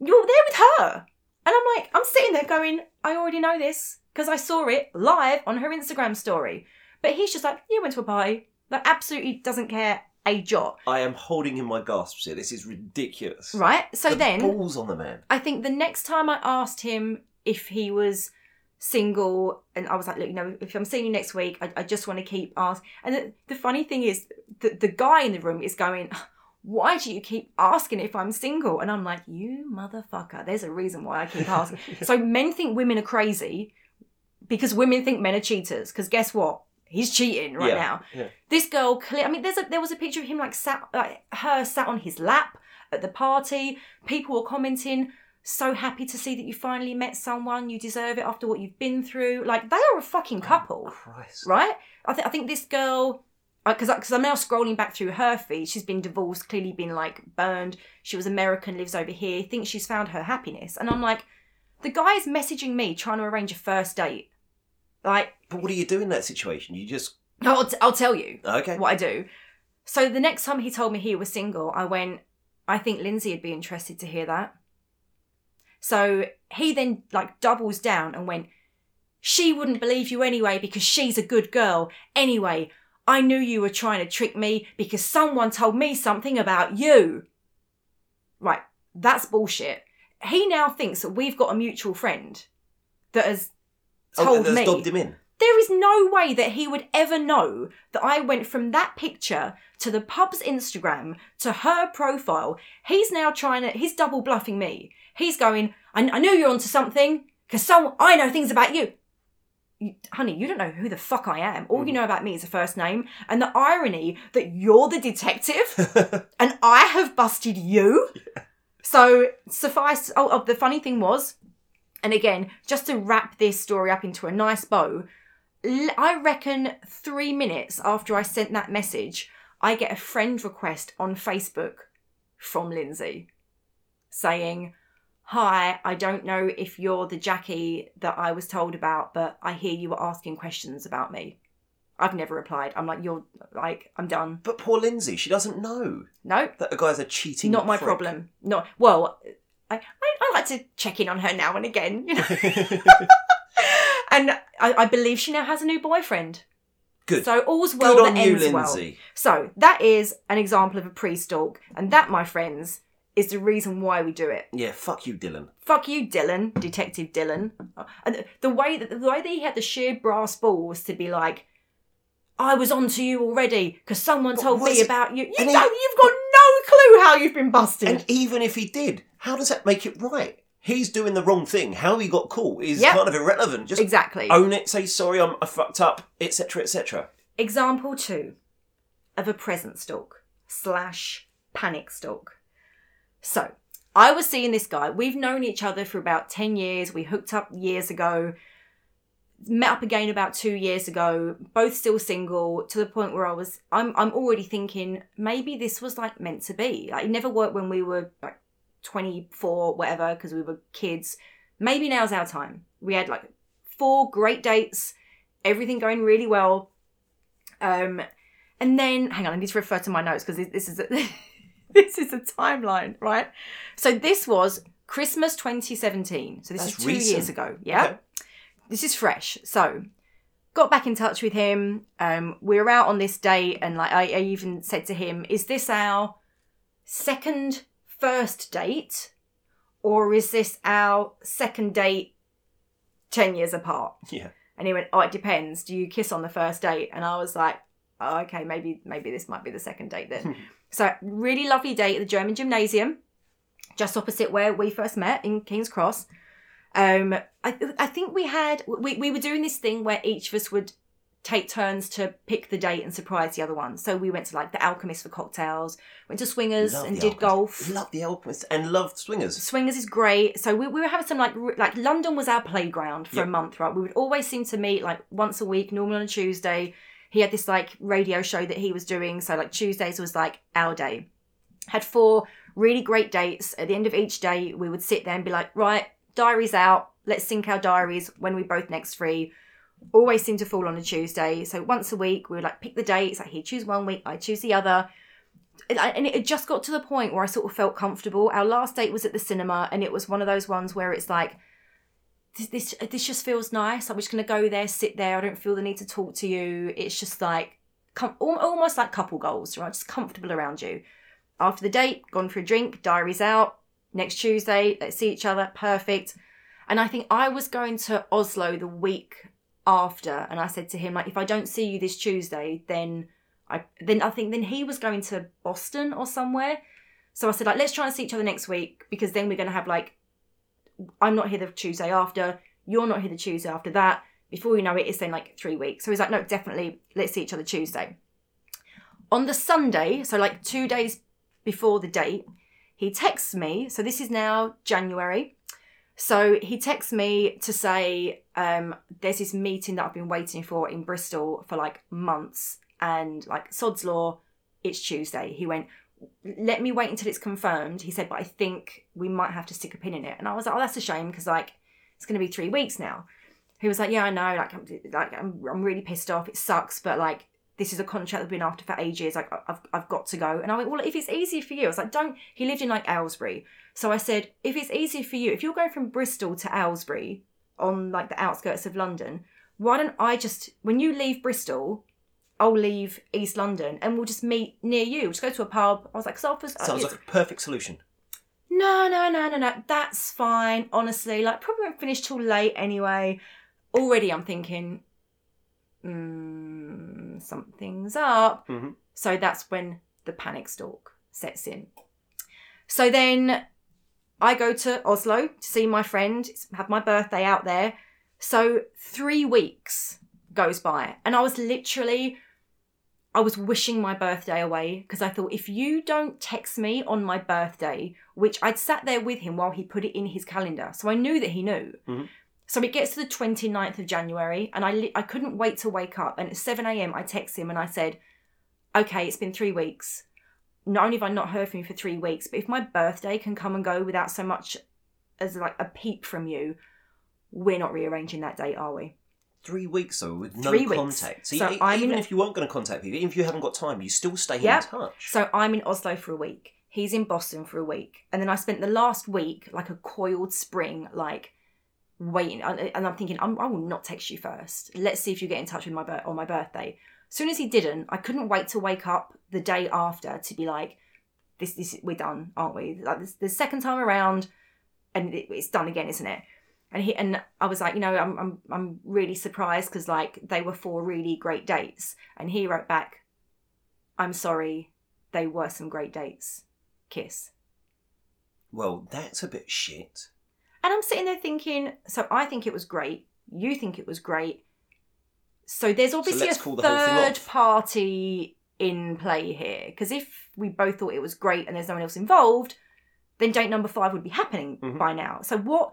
S1: You're there with her. And I'm like, I'm sitting there going, I already know this because I saw it live on her Instagram story. But he's just like, you went to a party. Like, absolutely doesn't care a jot.
S2: I am holding in my gasps here. This is ridiculous.
S1: Right? So
S2: The
S1: then.
S2: balls on the man.
S1: I think the next time I asked him if he was single, and I was like, look, you know, if I'm seeing you next week, I, I just want to keep asking. And the, the funny thing is, the, the guy in the room is going, why do you keep asking if I'm single? And I'm like, you motherfucker, there's a reason why I keep asking. so men think women are crazy because women think men are cheaters. Because guess what? He's cheating right
S2: Yeah,
S1: now.
S2: yeah.
S1: This girl. I mean, there's a there was a picture of him like sat, like her sat on his lap at the party. People were commenting, "So happy to see that you finally met someone. You deserve it after what you've been through." Like they are a fucking oh, couple,
S2: Christ.
S1: right? I think I think this girl. Because because I'm now scrolling back through her feed, she's been divorced, clearly been like burned. She was American, lives over here, thinks she's found her happiness, and I'm like, the guy's messaging me trying to arrange a first date. Like,
S2: But what do you do in that situation? You just
S1: I'll, t- I'll tell you
S2: okay.
S1: what I do. So the next time he told me he was single, I went, I think Lindsay would be interested to hear that. So he then like doubles down and went, She wouldn't believe you anyway because she's a good girl. Anyway, I knew you were trying to trick me because someone told me something about you. Right, that's bullshit. He now thinks that we've got a mutual friend that has
S2: Oh,
S1: told me.
S2: dobbed him in.
S1: There is no way that he would ever know that I went from that picture to the pub's Instagram to her profile. He's now trying to, he's double bluffing me. He's going, I, I knew you're onto something because some, I know things about you. Honey, you don't know who the fuck I am. All you mm. know about me is a first name. And the irony that you're the detective and I have busted you. So suffice. Oh, oh, the funny thing was, and again, just to wrap this story up into a nice bow, I reckon three minutes after I sent that message, I get a friend request on Facebook from Lindsay saying, Hi, I don't know if you're the Jackie that I was told about, but I hear you were asking questions about me. I've never replied. I'm like, you're like, I'm done.
S2: But poor Lindsay, she doesn't know
S1: No,
S2: that a guy's a cheating.
S1: not my
S2: prick.
S1: problem. Not well. I, I, I like to check in on her now and again, you know. and I, I believe she now has a new boyfriend.
S2: Good.
S1: So all's well
S2: Good
S1: that
S2: on you,
S1: ends well. So that is an example of a pre-stalk, and that, my friends, is the reason why we do it.
S2: Yeah, fuck you, Dylan.
S1: Fuck you, Dylan, Detective Dylan. Uh, and the way that the way that he had the sheer brass balls to be like, I was on to you already because someone
S2: But
S1: told me
S2: is-
S1: about you. You
S2: and he-
S1: don't, you've got no clue how you've been busted.
S2: And even if he did, how does that make it right? He's doing the wrong thing. How he got caught is
S1: Yep.
S2: kind of irrelevant. Just
S1: exactly.
S2: own it, say sorry, I'm, I fucked up, etc., etc.
S1: Example two of a present stalk slash panic stalk. So, I was seeing this guy. We've known each other for about 10 years. We hooked up years ago. Met up again about two years ago, both still single, to the point where I was I'm I'm already thinking maybe this was like meant to be. Like it never worked when we were like 24, whatever, because we were kids. Maybe now's our time. We had like four great dates, everything going really well. Um, and then hang on, I need to refer to my notes because this, this is a, this is a timeline, right? So this was Christmas 2017. So this
S2: That's
S1: is two
S2: recent.
S1: years ago. Yeah,
S2: Okay.
S1: this is fresh. So got back in touch with him. Um, we were out on this date, and like I, I even said to him, "Is this our second first date, or is this our second date ten years apart?"
S2: Yeah.
S1: And he went, "Oh, it depends. Do you kiss on the first date?" And I was like, oh, "Okay, maybe maybe this might be the second date then." so really lovely day at the German Gymnasium, just opposite where we first met in King's Cross. Um, I I think we had we we were doing this thing where each of us would take turns to pick the date and surprise the other one. So we went to like the Alchemist for cocktails, went to Swingers
S2: Love
S1: and did
S2: Alchemist.
S1: golf.
S2: Love the Alchemist and loved swingers.
S1: Swingers is great. So we, we were having some like like London was our playground for
S2: Yep.
S1: a month, right? We would always seem to meet like once a week, normally on a Tuesday. He had this like radio show that he was doing, so like Tuesdays was like our day. Had four really great dates. At the end of each day, we would sit there and be like, right, diaries out. Let's sync our diaries when we both next free. Always seem to fall on a Tuesday. So once a week, we would like pick the dates. Like he'd choose one week, I choose the other and it just got to the point where I sort of felt comfortable. Our last date was at the cinema, and it was one of those ones where it's like, this this, just feels nice. I'm just gonna go there, sit there. I don't feel the need to talk to you. It's just like com- almost like couple goals, right? Just comfortable around you. After the date, gone for a drink, diaries out. Next Tuesday, let's see each other. Perfect. And I think I was going to Oslo the week after, and I said to him like, if I don't see you this Tuesday, then I then I think then he was going to Boston or somewhere. So I said like let's try and see each other next week because then we're going to have like I'm not here the Tuesday after, you're not here the Tuesday after that. Before you know it, it's then like three weeks. So he's like, no, definitely let's see each other Tuesday. On the Sunday, so like two days before the date, he texts me. So this is now January. So he texts me to say um, there's this meeting that I've been waiting for in Bristol for like months and like sod's law it's tuesday he went let me wait until it's confirmed he said but i think we might have to stick a pin in it. And i was like oh that's a shame because like it's going to be three weeks now. He was like yeah i know like i'm like i'm, I'm really pissed off it sucks but like this is a contract i've been after for ages like I've, I've got to go. And i went well if it's easy for you i was like don't he lived in like aylesbury. So i said if it's easy for you if you're going from bristol to aylesbury on like the outskirts of london why don't i just when you leave bristol I'll leave East London and we'll just meet near you. We'll just go to a pub. I was like, so
S2: Sounds like a perfect solution.
S1: no, no, no, no, no. That's fine. Honestly, like probably won't finish till late anyway. Already, I'm thinking, mm, something's up.
S2: Mhm.
S1: So that's when the panic stalk sets in. So then I go to Oslo to see my friend, have my birthday out there. So three weeks goes by, and I was literally, I was wishing my birthday away because I thought if you don't text me on my birthday, which I'd sat there with him while he put it in his calendar, so I knew that he knew.
S2: Mhm.
S1: So it gets to the 29th of January, and I li- I couldn't wait to wake up. And at 7 a.m., I text him and I said, "Okay, it's been three weeks. Not only have I not heard from you for three weeks, but if my birthday can come and go without so much as like a peep from you, we're not rearranging that date, are we?"
S2: Three weeks though, with no
S1: Three weeks.
S2: contact. So,
S1: So I'm
S2: even
S1: in-
S2: if you weren't going to contact people, even if you haven't got time, you still stay
S1: Yep.
S2: in touch.
S1: So I'm in Oslo for a week. He's in Boston for a week. And then I spent the last week like a coiled spring, like waiting. And and I'm thinking, I'm, I will not text you first. Let's see if you get in touch with my bir- on my birthday. As soon as he didn't, I couldn't wait to wake up the day after to be like, this, this, we're done, aren't we? Like this, the second time around, and it, it's done again, isn't it? And he and I was like, you know, I'm I'm I'm really surprised because like they were four really great dates. And he wrote back, I'm sorry, they were some great dates. Kiss.
S2: Well, that's a bit shit.
S1: And I'm sitting there thinking, so I think it was great. You think it was great. So there's obviously
S2: let's
S1: a
S2: the
S1: third party in play here. Because if we both thought it was great and there's no one else involved, then date number five would be happening
S2: Mhm.
S1: by now. So what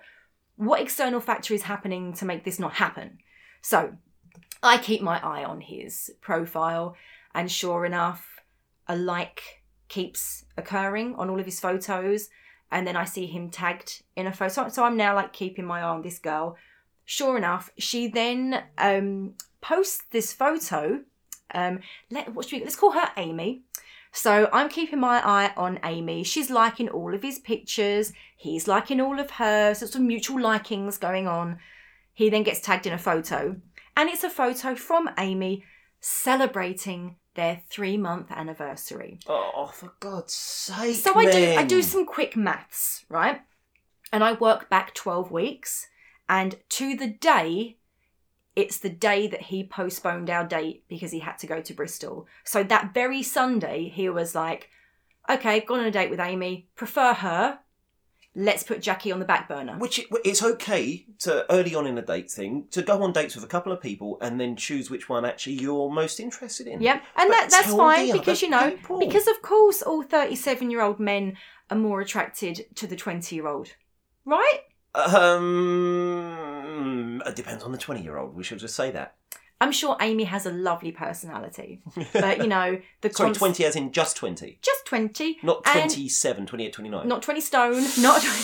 S1: what external factor is happening to make this not happen? So I keep my eye on his profile, and sure enough, a like keeps occurring on all of his photos, and then I see him tagged in a photo. So I'm now like keeping my eye on this girl. Sure enough, she then um, posts this photo. Um, let what should we, let's call her Amy. So I'm keeping my eye on Amy. She's liking all of his pictures. He's liking all of hers. There's some mutual likings going on. He then gets tagged in a photo, and it's a photo from Amy celebrating their three month anniversary.
S2: Oh, for God's sake!
S1: So I do I do some quick maths, right? And I work back 12 weeks and to the day it's the day that he postponed our date because he had to go to Bristol. So that very Sunday he was like, "Okay, gone on a date with Amy, prefer her. Let's put Jackie on the back burner."
S2: Which it- it's okay to early on in a date thing to go on dates with a couple of people and then choose which one actually you're most interested in.
S1: Yep, and that, that's fine because you know,
S2: people.
S1: because of course, all thirty-seven-year-old men are more attracted to the twenty-year-old, right?
S2: Um, Mm, it depends on the twenty-year-old. We should just say that.
S1: I'm sure Amy has a lovely personality, but you know, the
S2: Sorry,
S1: const-
S2: twenty as in just twenty,
S1: just twenty,
S2: not
S1: And-
S2: 27, 28, 29.
S1: not twenty stone, not, 20,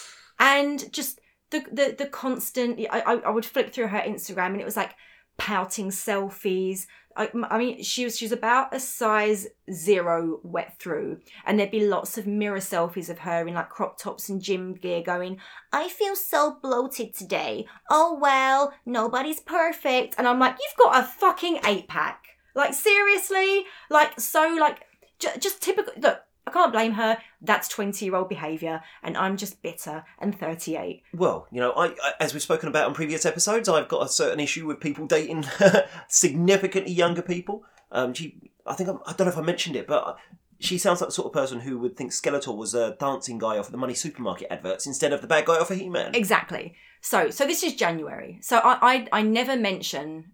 S1: and just the the the constant. I, I I would flip through her Instagram and it was like pouting selfies. I, I mean, she was she's about a size zero wet through, and there'd be lots of mirror selfies of her in like crop tops and gym gear, going, "I feel so bloated today. Oh well, nobody's perfect." And I'm like, "You've got a fucking eight pack. Like seriously, like so like j- just typical. Look, I can't blame her. That's twenty year old behaviour, and I'm just bitter and thirty eight.
S2: Well, you know, I, I as we've spoken about on previous episodes, I've got a certain issue with people dating significantly younger people. Um, she, I think I'm, I don't know if I mentioned it, but she sounds like the sort of person who would think Skeletor was a dancing guy off of the Money Supermarket adverts instead of the bad guy off of He-Man.
S1: Exactly. So so this is January. So I I, I never mention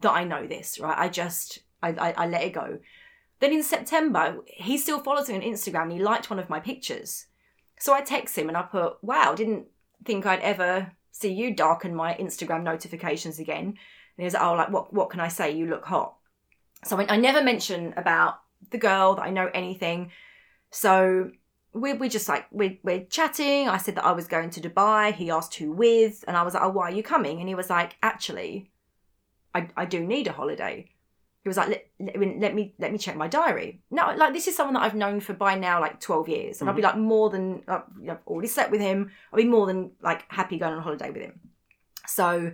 S1: that I know this, right? I just I, I, I let it go. Then in September, he still follows me on Instagram and he liked one of my pictures. So I text him and I put, wow, didn't think I'd ever see you darken my Instagram notifications again. And he was like, oh, like, what, what can I say? You look hot. So I, I never mention about the girl that I know anything. So we we just like we're, we're chatting. I said that I was going to Dubai. He asked who with, and I was like, "Oh, why are you coming?" And he was like, "Actually, I I do need a holiday." He was like, let, let, me- let me check my diary. No, like this is someone that I've known for by now like twelve years, and I'll be like more than uh, you know, I've already slept with him. I'll be more than like happy going on holiday with him. So,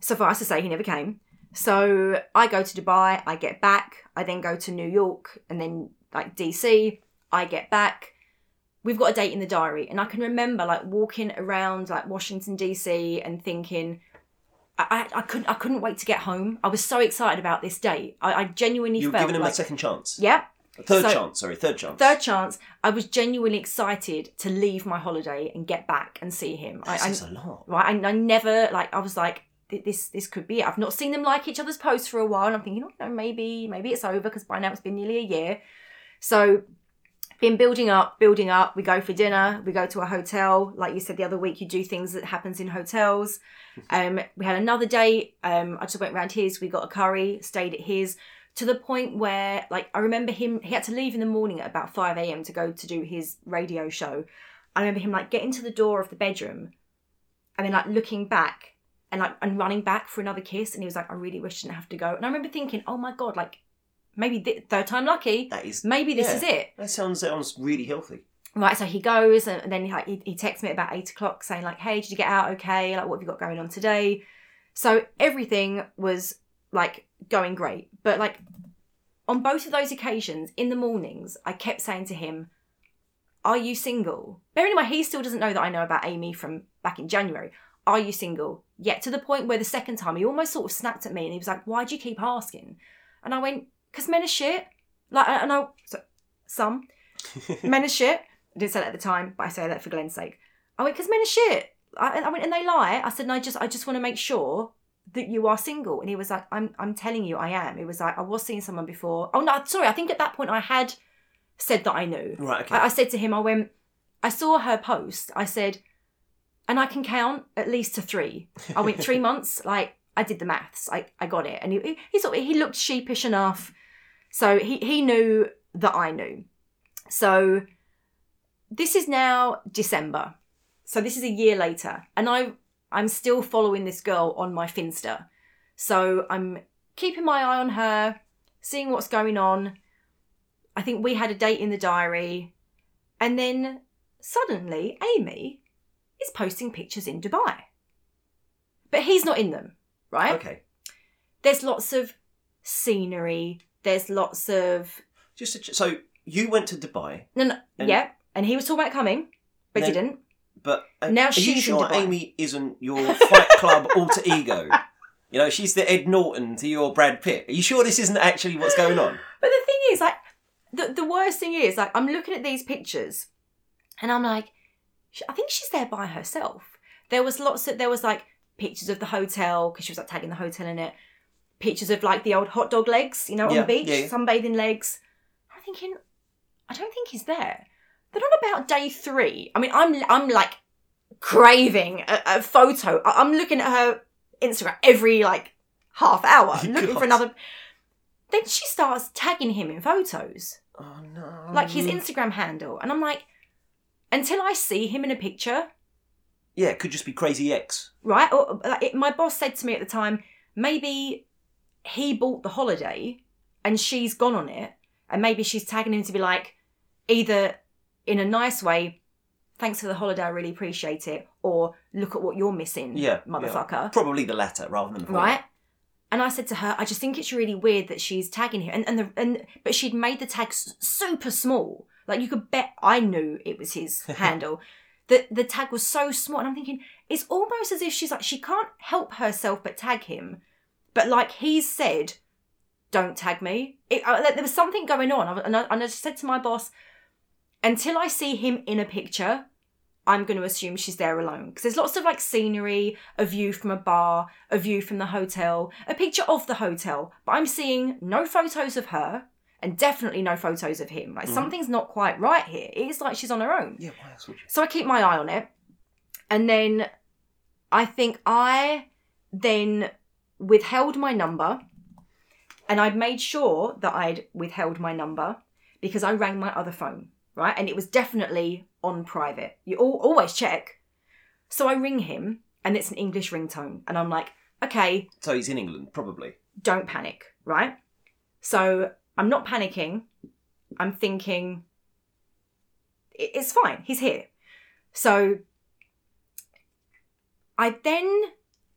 S1: suffice to say, he never came. So I go to Dubai. I get back. I then go to New York, and then like DC. I get back. We've got a date in the diary, and I can remember like walking around like Washington DC and thinking. I, I, couldn't I couldn't wait to get home. I was so excited about this date. I, I genuinely
S2: You've
S1: felt
S2: given him
S1: like
S2: a second chance.
S1: yeah
S2: A third
S1: So-
S2: chance, sorry, third chance.
S1: third chance. I was genuinely excited to leave my holiday and get back and see him. I,
S2: is a lot.
S1: right, I, I never like I was like this this could be it. I've not seen them like each other's posts for a while, and I'm thinking, oh no, maybe maybe it's over because by now it's been nearly a year. So been building up, building up. We go for dinner. We go to a hotel. Like you said the other week, you do things that happens in hotels. Um, we had another date. Um, I just went round his. We got a curry. Stayed at his. To the point where, like, I remember him. He had to leave in the morning at about five a.m. to go to do his radio show. I remember him like getting to the door of the bedroom, and then like looking back and like and running back for another kiss. And he was like, "I really wish I didn't have to go." And I remember thinking, "Oh my god, like maybe th- third time lucky.
S2: That is.
S1: Maybe this
S2: yeah.
S1: is it."
S2: That sounds sounds really healthy.
S1: Right, so he goes and then he, like, he, he texts me about eight o'clock saying like, "Hey, did you get out okay? Like, what have you got going on today?" So everything was like going great, but like on both of those occasions in the mornings, I kept saying to him, "Are you single?" Bearing in mind he still doesn't know that I know about Amy from back in January. Are you single? Yet to the point where the second time he almost sort of snapped at me and he was like, Why do you keep asking? And I went, Because men are shit. Like, and I, so, some men are shit. I didn't say that at the time, but I say that for Glenn's sake. I went, Because men are shit. I, I went, and they lie. I said, and I just, I just want to make sure that you are single. And he was like, I'm, I'm telling you, I am. It was like, I was seeing someone before. Oh, no, sorry. I think at that point I had said that I knew.
S2: Right, okay.
S1: I, I said to him, I went, I saw her post. I said, and I can count at least to three. I went three months. Like I did the maths. I, I got it. And he, he sort of, he looked sheepish enough. So he, he knew that I knew. So this is now December. So this is a year later. And I, I'm still following this girl on my Finsta. So I'm keeping my eye on her, seeing what's going on. I think we had a date in the diary. And then suddenly Amy is posting pictures in Dubai. But he's not in them, right?
S2: Okay.
S1: There's lots of scenery. There's lots of
S2: Just ch- so you went to Dubai,
S1: no, no,
S2: And-
S1: yeah. And he was talking about coming, but
S2: No.
S1: didn't.
S2: but uh,
S1: Now
S2: are you
S1: she's in
S2: sure
S1: Dubai.
S2: Amy isn't your Fight Club alter ego? You know, she's the Ed Norton to your Brad Pitt. Are you sure this isn't actually what's going on?
S1: But the thing is, like, the the worst thing is, like, I'm looking at these pictures, and I'm like, I think she's there by herself. There was lots of there was like pictures of the hotel because she was like tagging the hotel in it. Pictures of like the old hot dog legs, you know, on
S2: Yeah,
S1: the beach,
S2: yeah,
S1: sunbathing legs. I'm thinking, I don't think he's there. Then on about day three, I mean, I'm I'm like craving a, a photo. I- I'm looking at her Instagram every like half hour, looking for another. Then she starts tagging him in photos,
S2: Oh no!
S1: like his Instagram handle, and I'm like, until I see him in a picture,
S2: Yeah, it could just be Crazy X.
S1: right? Or like, it, my boss said to me at the time, maybe he bought the holiday and she's gone on it, and maybe she's tagging him to be like, either in a nice way, thanks for the holiday, I really appreciate it, or look at what you're missing,
S2: Yeah,
S1: motherfucker,
S2: Probably the latter rather than the former.
S1: right? And I said to her, I just think it's really weird that she's tagging him, and and the and but she'd made the tag s- super small, like you could bet I knew it was his handle. The the tag was so small, and I'm thinking it's almost as if she's like she can't help herself but tag him, but like he's said, don't tag me. It, uh, there was something going on, and I, and I just said to my boss, until I see him in a picture, I'm going to assume she's there alone. Because there's lots of like scenery, a view from a bar, a view from the hotel, a picture of the hotel, but I'm seeing no photos of her and definitely no photos of him. Like
S2: Mhm.
S1: something's not quite right here. It is like she's on her own.
S2: Yeah, why else would you?
S1: So I keep my eye on it. And then I think I then withheld my number and I'd made sure that I'd withheld my number because I rang my other phone, right? And it was definitely on private. You al- always check. So I ring him and it's an English ringtone. And I'm like, okay,
S2: So he's in England, probably.
S1: don't panic, right? So I'm not panicking. I'm thinking, it's fine. He's here. So I then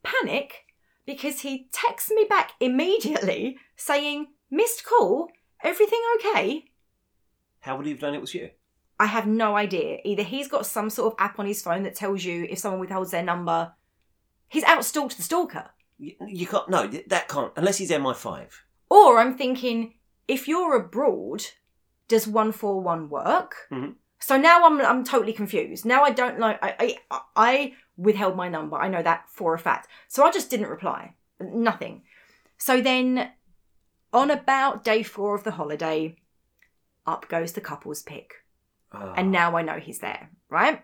S1: panic because he texts me back immediately saying, missed call, everything okay?
S2: How would he have done it was you?
S1: I have no idea. Either he's got some sort of app on his phone that tells you if someone withholds their number. He's outstalked the stalker.
S2: You, you can't. No, that can't. Unless he's MI5.
S1: Or I'm thinking, if you're abroad, does one four one work?
S2: Mhm.
S1: So now I'm I'm totally confused. Now I don't know. I, I I withheld my number. I know that for a fact. So I just didn't reply. Nothing. So then, on about day four of the holiday, up goes the couple's pick
S2: Ah.
S1: and now I know he's there, right?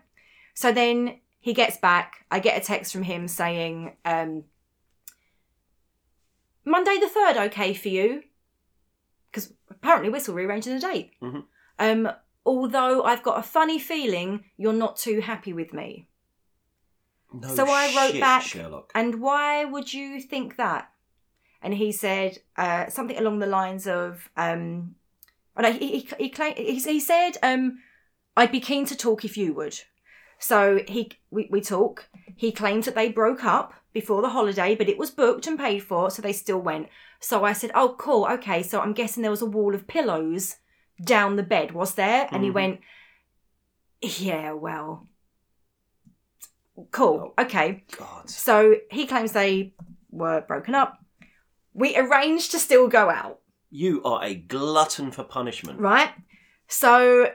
S1: So then he gets back. I get a text from him saying, um, Monday the 3rd, okay for you? Because apparently we're still rearranging the date.
S2: Mhm.
S1: Um, although I've got a funny feeling you're not too happy with me.
S2: no
S1: so I wrote
S2: shit,
S1: back-
S2: Sherlock.
S1: And why would you think that? And he said uh, something along the lines of, um, oh no, he, he, he, claimed, he, he said, um, I'd be keen to talk if you would. So he we, we talk. He claims that they broke up before the holiday, but it was booked and paid for, so they still went. So I said, "Oh, cool, okay." So I'm guessing there was a wall of pillows down the bed, was there? And he
S2: Mhm.
S1: went, "Yeah, well, Cool. Okay.
S2: God.
S1: So he claims they were broken up. We arranged to still go out,
S2: You are a glutton for punishment.
S1: right? So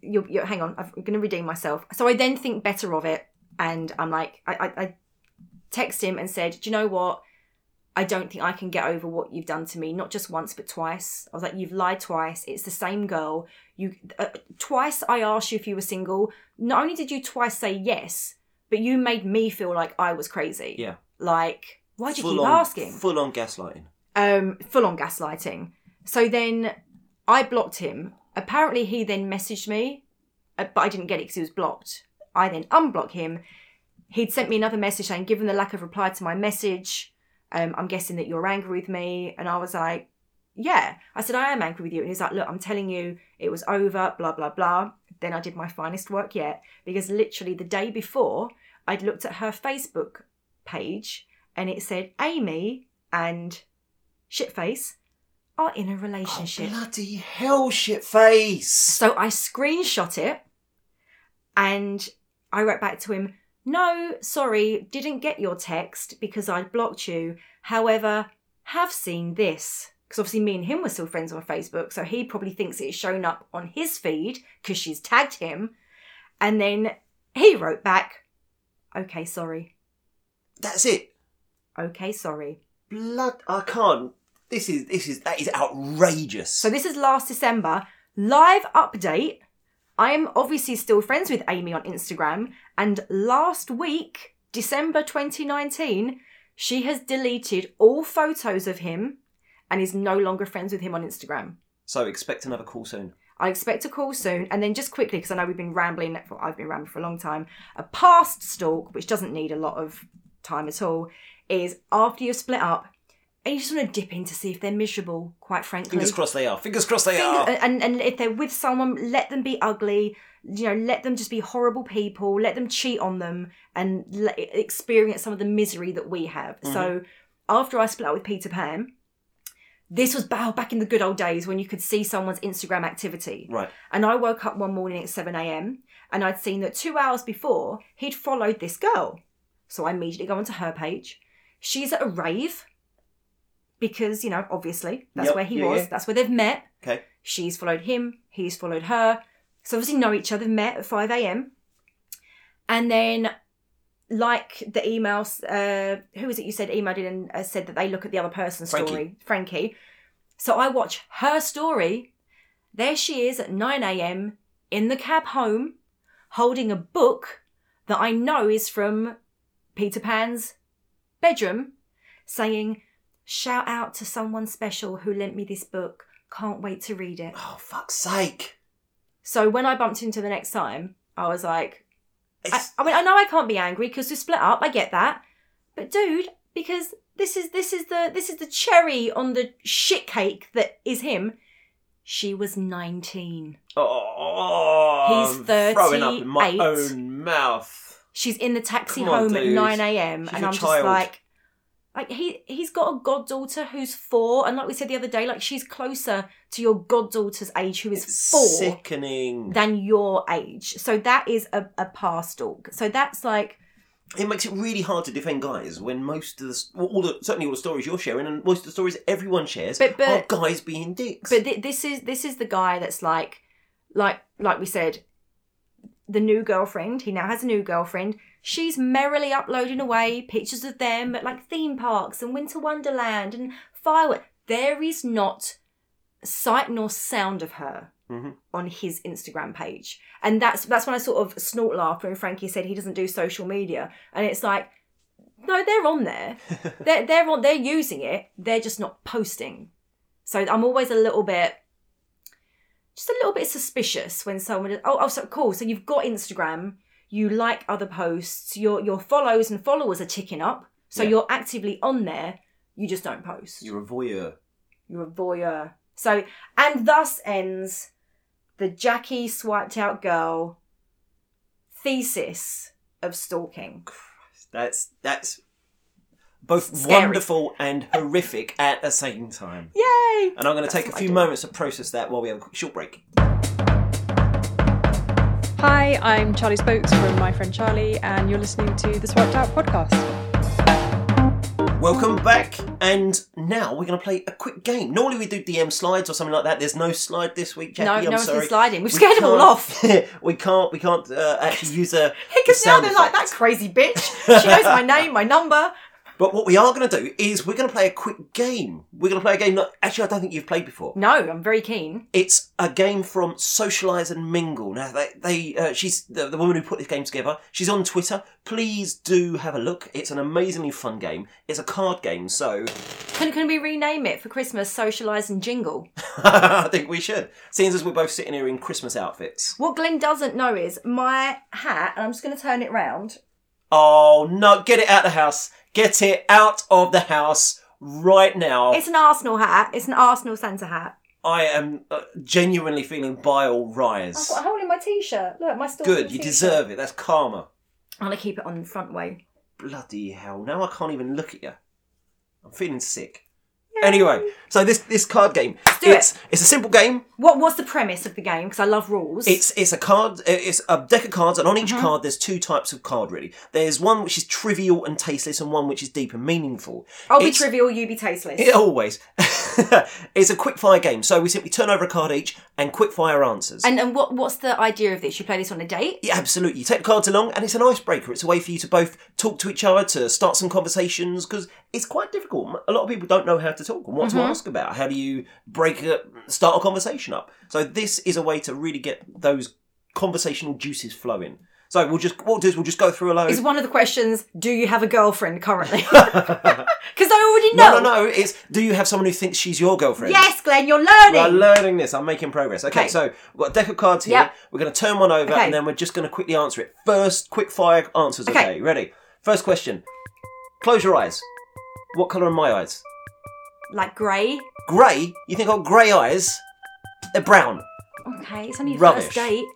S1: you you hang on, I'm going to redeem myself. So I then think better of it, and I'm like, I, I, I text him and said, do you know what? I don't think I can get over what you've done to me, not just once but twice. I was like, you've lied twice. It's the same girl. You uh, twice I asked you if you were single. Not only did you twice say yes, but you made me feel like I was crazy.
S2: Yeah.
S1: Like, why'd you
S2: Full
S1: keep
S2: on,
S1: asking?
S2: Full on gaslighting.
S1: um, full on gaslighting. So then I blocked him. Apparently, he then messaged me, uh, but I didn't get it because he was blocked. I then unblocked him. He'd sent me another message saying, given the lack of reply to my message, um, I'm guessing that you're angry with me. And I was like, yeah. I said, I am angry with you. And he's like, look, I'm telling you, it was over, blah, blah, blah. Then I did my finest work yet because literally the day before, I'd looked at her Facebook page and it said, Amy and Shitface are in a relationship.
S2: Oh, bloody hell, shit face.
S1: So I screenshot it and I wrote back to him, No, sorry, didn't get your text because I'd blocked you. However, have seen this. Because obviously, me and him were still friends on Facebook, so he probably thinks it's shown up on his feed because she's tagged him. And then he wrote back, Okay, sorry.
S2: That's it.
S1: Okay, sorry.
S2: Blood. I can't. This is this is that is outrageous.
S1: So this is last December. Live update. I am obviously still friends with Amy on Instagram, and last week, December 2019, she has deleted all photos of him and is no longer friends with him on Instagram.
S2: So expect another call soon.
S1: I expect a call soon. And then just quickly, because I know we've been rambling, for, I've been rambling for a long time, a past stalk, which doesn't need a lot of time at all, is after you've split up, and you just want to dip in to see if they're miserable, quite frankly.
S2: Fingers crossed they are. Fingers crossed they
S1: Thing-
S2: are.
S1: and and if they're with someone, let them be ugly. You know, let them just be horrible people. Let them cheat on them and let, experience some of the misery that we have. Mm-hmm. So after I split up with Peter Pan, this was back in the good old days when you could see someone's Instagram activity.
S2: Right.
S1: And I woke up one morning at 7 a.m. and I'd seen that two hours before he'd followed this girl. So I immediately go onto her page. She's at a rave because, you know, obviously that's
S2: Yep,
S1: where he
S2: yeah,
S1: was,
S2: yeah.
S1: that's where they've met.
S2: Okay.
S1: She's followed him, he's followed her. So obviously know each other, met at 5 a.m. And then, like the emails, uh, who was it you said emailed in and uh, said that they look at the other person's
S2: Frankie.
S1: story? Frankie. So I watch her story. There she is at 9 a.m. in the cab home, holding a book that I know is from Peter Pan's bedroom, saying, Shout out to someone special who lent me this book. Can't wait to read it.
S2: Oh fuck's sake!
S1: So when I bumped into the next time, I was like, I, I mean, I know I can't be angry because we split up. I get that, but dude, because this is this is the this is the cherry on the shit cake that is him. She was nineteen.
S2: oh,
S1: He's
S2: throwing up in my own mouth.
S1: She's in the taxi
S2: on,
S1: home at nine a.m.
S2: She's
S1: and I'm
S2: child.
S1: just like, like he he's got a goddaughter who's four, and like we said the other day, like she's closer to your goddaughter's age, who is
S2: It's
S1: four.
S2: sickening.
S1: than your age. So that is a, a past stalk. So that's like
S2: it makes it really hard to defend guys when most of the all the certainly all the stories you're sharing and most of the stories everyone shares
S1: But- but-
S2: are guys being dicks.
S1: but th- this is this is the guy that's like like like we said the new girlfriend, he now has a new girlfriend. She's merrily uploading away pictures of them at like theme parks and Winter Wonderland and fireworks. There is not sight nor sound of her
S2: Mhm.
S1: on his Instagram page. And that's that's when I sort of snort laughed when Frankie said he doesn't do social media. And it's like, no, they're on there. they're they're on they're using it. They're just not posting. So I'm always a little bit just a little bit suspicious when someone oh, oh so cool. So you've got Instagram, you like other posts, your your follows and followers are ticking up. So
S2: Yeah.
S1: you're actively on there, you just don't post.
S2: You're a voyeur.
S1: You're a voyeur. So, and thus ends the Jackie swiped out girl thesis of stalking.
S2: That's that's both
S1: Scary.
S2: wonderful and horrific at the same time.
S1: Yay!
S2: And I'm going to take a few moments to process that while we have a quick short break.
S3: Hi, I'm Charlie Spokes from My Friend Charlie, and you're listening to the Swiped Out podcast.
S2: Welcome back, and now we're going to play a quick game. Normally we do DM slides or something like that. There's no slide this week, Jackie.
S1: No,
S2: I'm
S1: no
S2: sorry.
S1: sliding. We've
S2: We
S1: scared them all off.
S2: we can't. We can't uh, actually use a.
S1: Because now they're like, that crazy bitch. She knows my name, my number.
S2: But what we are going to do is we're going to play a quick game. We're going to play a game that actually I don't think you've played before.
S1: No, I'm very keen.
S2: It's a game from Socialise and Mingle. Now they, they uh, she's the, the woman who put this game together. She's on Twitter. Please do have a look. It's an amazingly fun game. It's a card game, so
S1: Can, can we rename it for Christmas, Socialise and Jingle?
S2: I think we should. Seeing as we're both sitting here in Christmas outfits.
S1: What Glenn doesn't know is my hat, and I'm just going to turn it round.
S2: Oh no! Get it out of the house. Get it out of the house right now.
S1: It's an Arsenal hat. It's an Arsenal centre hat.
S2: I am uh, genuinely feeling bile rise.
S1: I've
S2: rise.
S1: got a hole in my t-shirt. Look, my store.
S2: Good, you deserve it. That's karma.
S1: I'm going to keep it on the front way.
S2: Bloody hell! Now I can't even look at you. I'm feeling sick. Anyway, so this this card game,
S1: do
S2: it's it's a simple game.
S1: What What's the premise of the game? Because I love rules.
S2: It's it's a card. It's a deck of cards, and on
S1: Mm-hmm.
S2: each card there's two types of card. Really, there's one which is trivial and tasteless, and one which is deep and meaningful.
S1: I'll be
S2: It's-
S1: trivial, you be tasteless.
S2: It always. it's a quick fire game, so we simply turn over a card each and quick fire answers.
S1: And and what what's the idea of this? You play this on a date?
S2: Yeah, absolutely. You take the cards along, and it's an icebreaker. It's a way for you to both talk to each other, to start some conversations, because it's quite difficult. A lot of people don't know how to talk and what
S1: Mm-hmm.
S2: to ask about. How do you break a, start a conversation up? So this is a way to really get those conversational juices flowing. So we'll just what we'll do is we'll just go through a load.
S1: Is one of the questions, do you have a girlfriend currently? Because I already know.
S2: no, no, no. It's do you have someone who thinks she's your girlfriend?
S1: Yes, Glenn, you're learning.
S2: We're learning this. I'm making progress. Okay,
S1: Okay.
S2: so we've got a deck of cards here.
S1: Yep.
S2: We're going to turn one over
S1: Okay.
S2: and then we're just going to quickly answer it. First, quick fire answers. Okay.
S1: Okay.
S2: ready? First question. Close your eyes. What colour are my eyes?
S1: like grey.
S2: Grey? You think I've got grey eyes? They're brown.
S1: Okay, it's only your
S2: Rubbish.
S1: first date.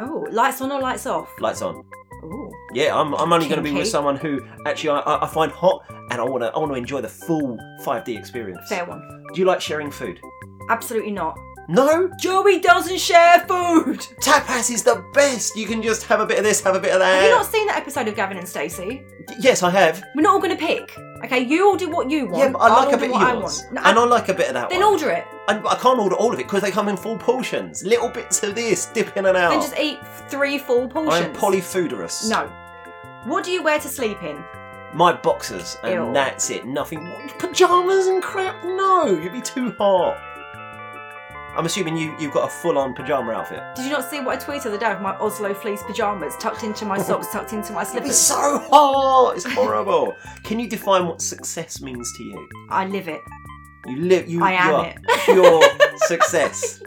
S1: Oh, lights on or lights off?
S2: Lights on.
S1: Ooh.
S2: Yeah, I'm, I'm only going to be with someone who actually I, I- find hot and I want to I want to enjoy the full 5D experience.
S1: Fair one.
S2: Do you like sharing food?
S1: Absolutely not.
S2: No?
S1: Joey doesn't share food.
S2: Tapas is the best. You can just have a bit of this, have a bit of that.
S1: Have you not seen that episode of Gavin and Stacey?
S2: Yes, I have.
S1: We're not all going to pick. Okay, you all do what you want.
S2: Yeah, but I
S1: I'll
S2: like a bit of
S1: what I
S2: yours.
S1: want. No,
S2: and I like a bit of that
S1: then
S2: one.
S1: order it.
S2: And I can't order all of it because they come in full portions. Little bits of this, dip in and out.
S1: Then just eat three full portions.
S2: I'm polyfoodorous.
S1: No. What do you wear to sleep in?
S2: My boxers, and
S1: Ew.
S2: that's it. Nothing. Pajamas and crap? No, you'd be too hot. I'm assuming you, you've got a full on pajama outfit.
S1: Did you not see what I tweeted the other day with my Oslo fleece pajamas tucked into my socks, tucked into my slippers?
S2: It's
S1: slippers?
S2: so hot! It's horrible. Can you define what success means to you?
S1: I live it.
S2: You live. You,
S1: I am
S2: you are
S1: it.
S2: pure success.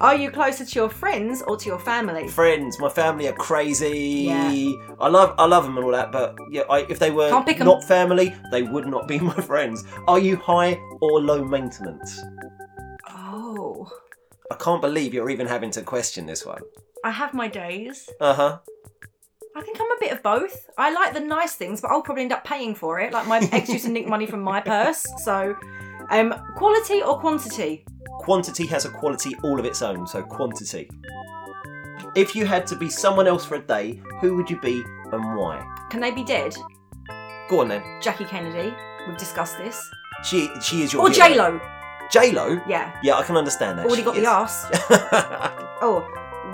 S1: Are you closer to your friends or to your family?
S2: friends. My family are crazy.
S1: Yeah.
S2: I love I love them and all that, but yeah, I, if they were
S1: Can't pick 'em.
S2: not family, they would not be my friends. Are you high or low maintenance?
S1: Oh.
S2: I can't believe you're even having to question this one.
S1: I have my days.
S2: Uh huh.
S1: I think I'm a bit of both. I like the nice things, but I'll probably end up paying for it. Like my ex used to nick money from my purse. So, um, quality or quantity?
S2: Quantity has a quality all of its own, so quantity. If you had to be someone else for a day, who would you be and why?
S1: Can they be dead?
S2: Go on then.
S1: Jackie Kennedy. We've discussed this.
S2: She she is your
S1: Or. J Lo.
S2: J Lo.
S1: Yeah.
S2: Yeah, I can understand that.
S1: Already
S2: She
S1: got the ass. Oh,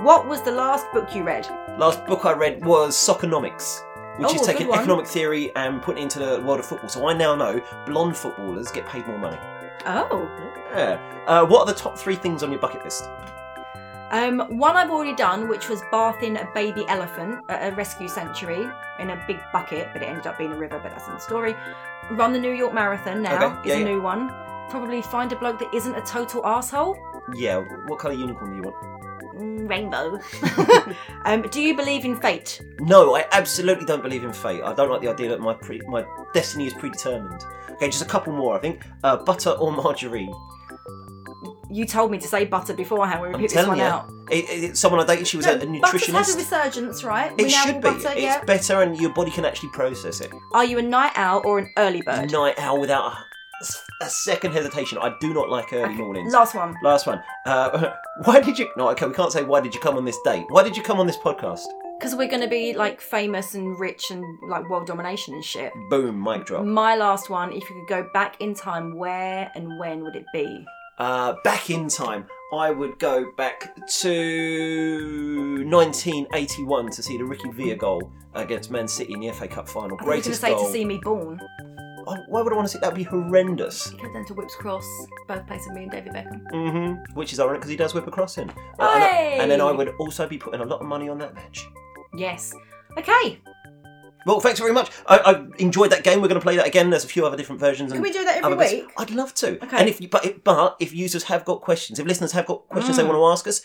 S1: what was the last book you read?
S2: Last book I read was Soccernomics, which
S1: Oh,
S2: is
S1: good
S2: taking
S1: one.
S2: economic theory and putting it into the world of football. So I now know blonde footballers get paid more money.
S1: Oh.
S2: Yeah. Uh, what are the top three things on your bucket list?
S1: Um, one I've already done, which was bathing a baby elephant at a rescue sanctuary in a big bucket, but it ended up being a river, but that's in the story. Run the New York Marathon now
S2: Okay,
S1: is
S2: yeah,
S1: a
S2: yeah.
S1: new one. Probably find a bloke that isn't a total asshole.
S2: Yeah. What colour unicorn do you want?
S1: Rainbow. um, do you believe in fate?
S2: No, I absolutely don't believe in fate. I don't like the idea that my pre- my destiny is predetermined. Okay, just a couple more. I think uh, butter or margarine.
S1: You told me to say butter beforehand. We picked this one
S2: you,
S1: out.
S2: it, it, someone I dated. She was a, a
S1: No, Butter's had a resurgence, right?
S2: It
S1: We
S2: should be.
S1: Butter,
S2: it's
S1: yeah.
S2: better, and your body can actually process it.
S1: Are you a night owl or an early bird?
S2: Night owl without a a second hesitation. I do not like early mornings.
S1: Last one.
S2: Last one. Uh, why did you? No, okay, we can't say why did you come on this date. Why did you come on this podcast?
S1: Because we're going to be like famous and rich and like world domination and shit.
S2: Boom, mic drop.
S1: My last one, if you could go back in time, where and when would it be?
S2: Uh, back in time, I would go back to 1981 to see the Ricky Villa goal against Man City in the FA Cup final.
S1: I was going to
S2: Greatest
S1: say
S2: goal.
S1: to see me born.
S2: Why would I want to see that? Would be horrendous.
S1: He comes down to Whipps Cross, birthplace of me and David Beckham.
S2: hmm Which is ironic because he does whip a cross in. Uh, and, I-
S1: Hey!
S2: and then I would also be putting a lot of money on that match.
S1: Yes. Okay.
S2: Well, thanks very much. I, I enjoyed that game. We're going to play that again. There's a few other different versions.
S1: Can
S2: and
S1: we do that every
S2: other bits.
S1: week?
S2: I'd love to.
S1: Okay.
S2: And if you, but but if users have got questions, if listeners have got questions they
S1: Mm.
S2: want to ask us,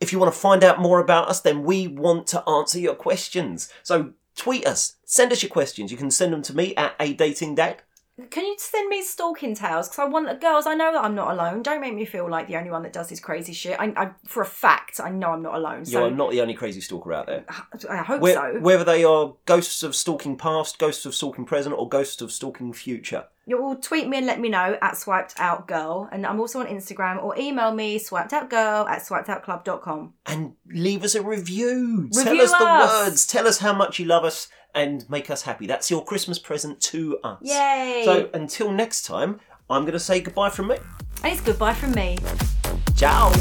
S2: if you want to find out more about us, then we want to answer your questions. So tweet us, send us your questions. You can send them to me at a dating dad.
S1: Can you send me stalking tales? Because I want the girls. I know that I'm not alone. Don't make me feel like the only one that does this crazy shit. I, I for a fact, I know I'm not alone. So
S2: You're not the only crazy stalker out there.
S1: I hope
S2: Whe-
S1: so.
S2: Whether they are ghosts of stalking past, ghosts of stalking present, or ghosts of stalking future.
S1: You will tweet me and let me know at swiped out girl, and I'm also on Instagram or email me swiped out girl at swipedoutclub.com.
S2: and leave us a review. Tell
S1: Review
S2: us the words. Tell us how much you love us and make us happy. That's your Christmas present to us.
S1: Yay!
S2: So until next time, I'm going to say goodbye from me.
S1: and it's goodbye from me.
S2: Ciao.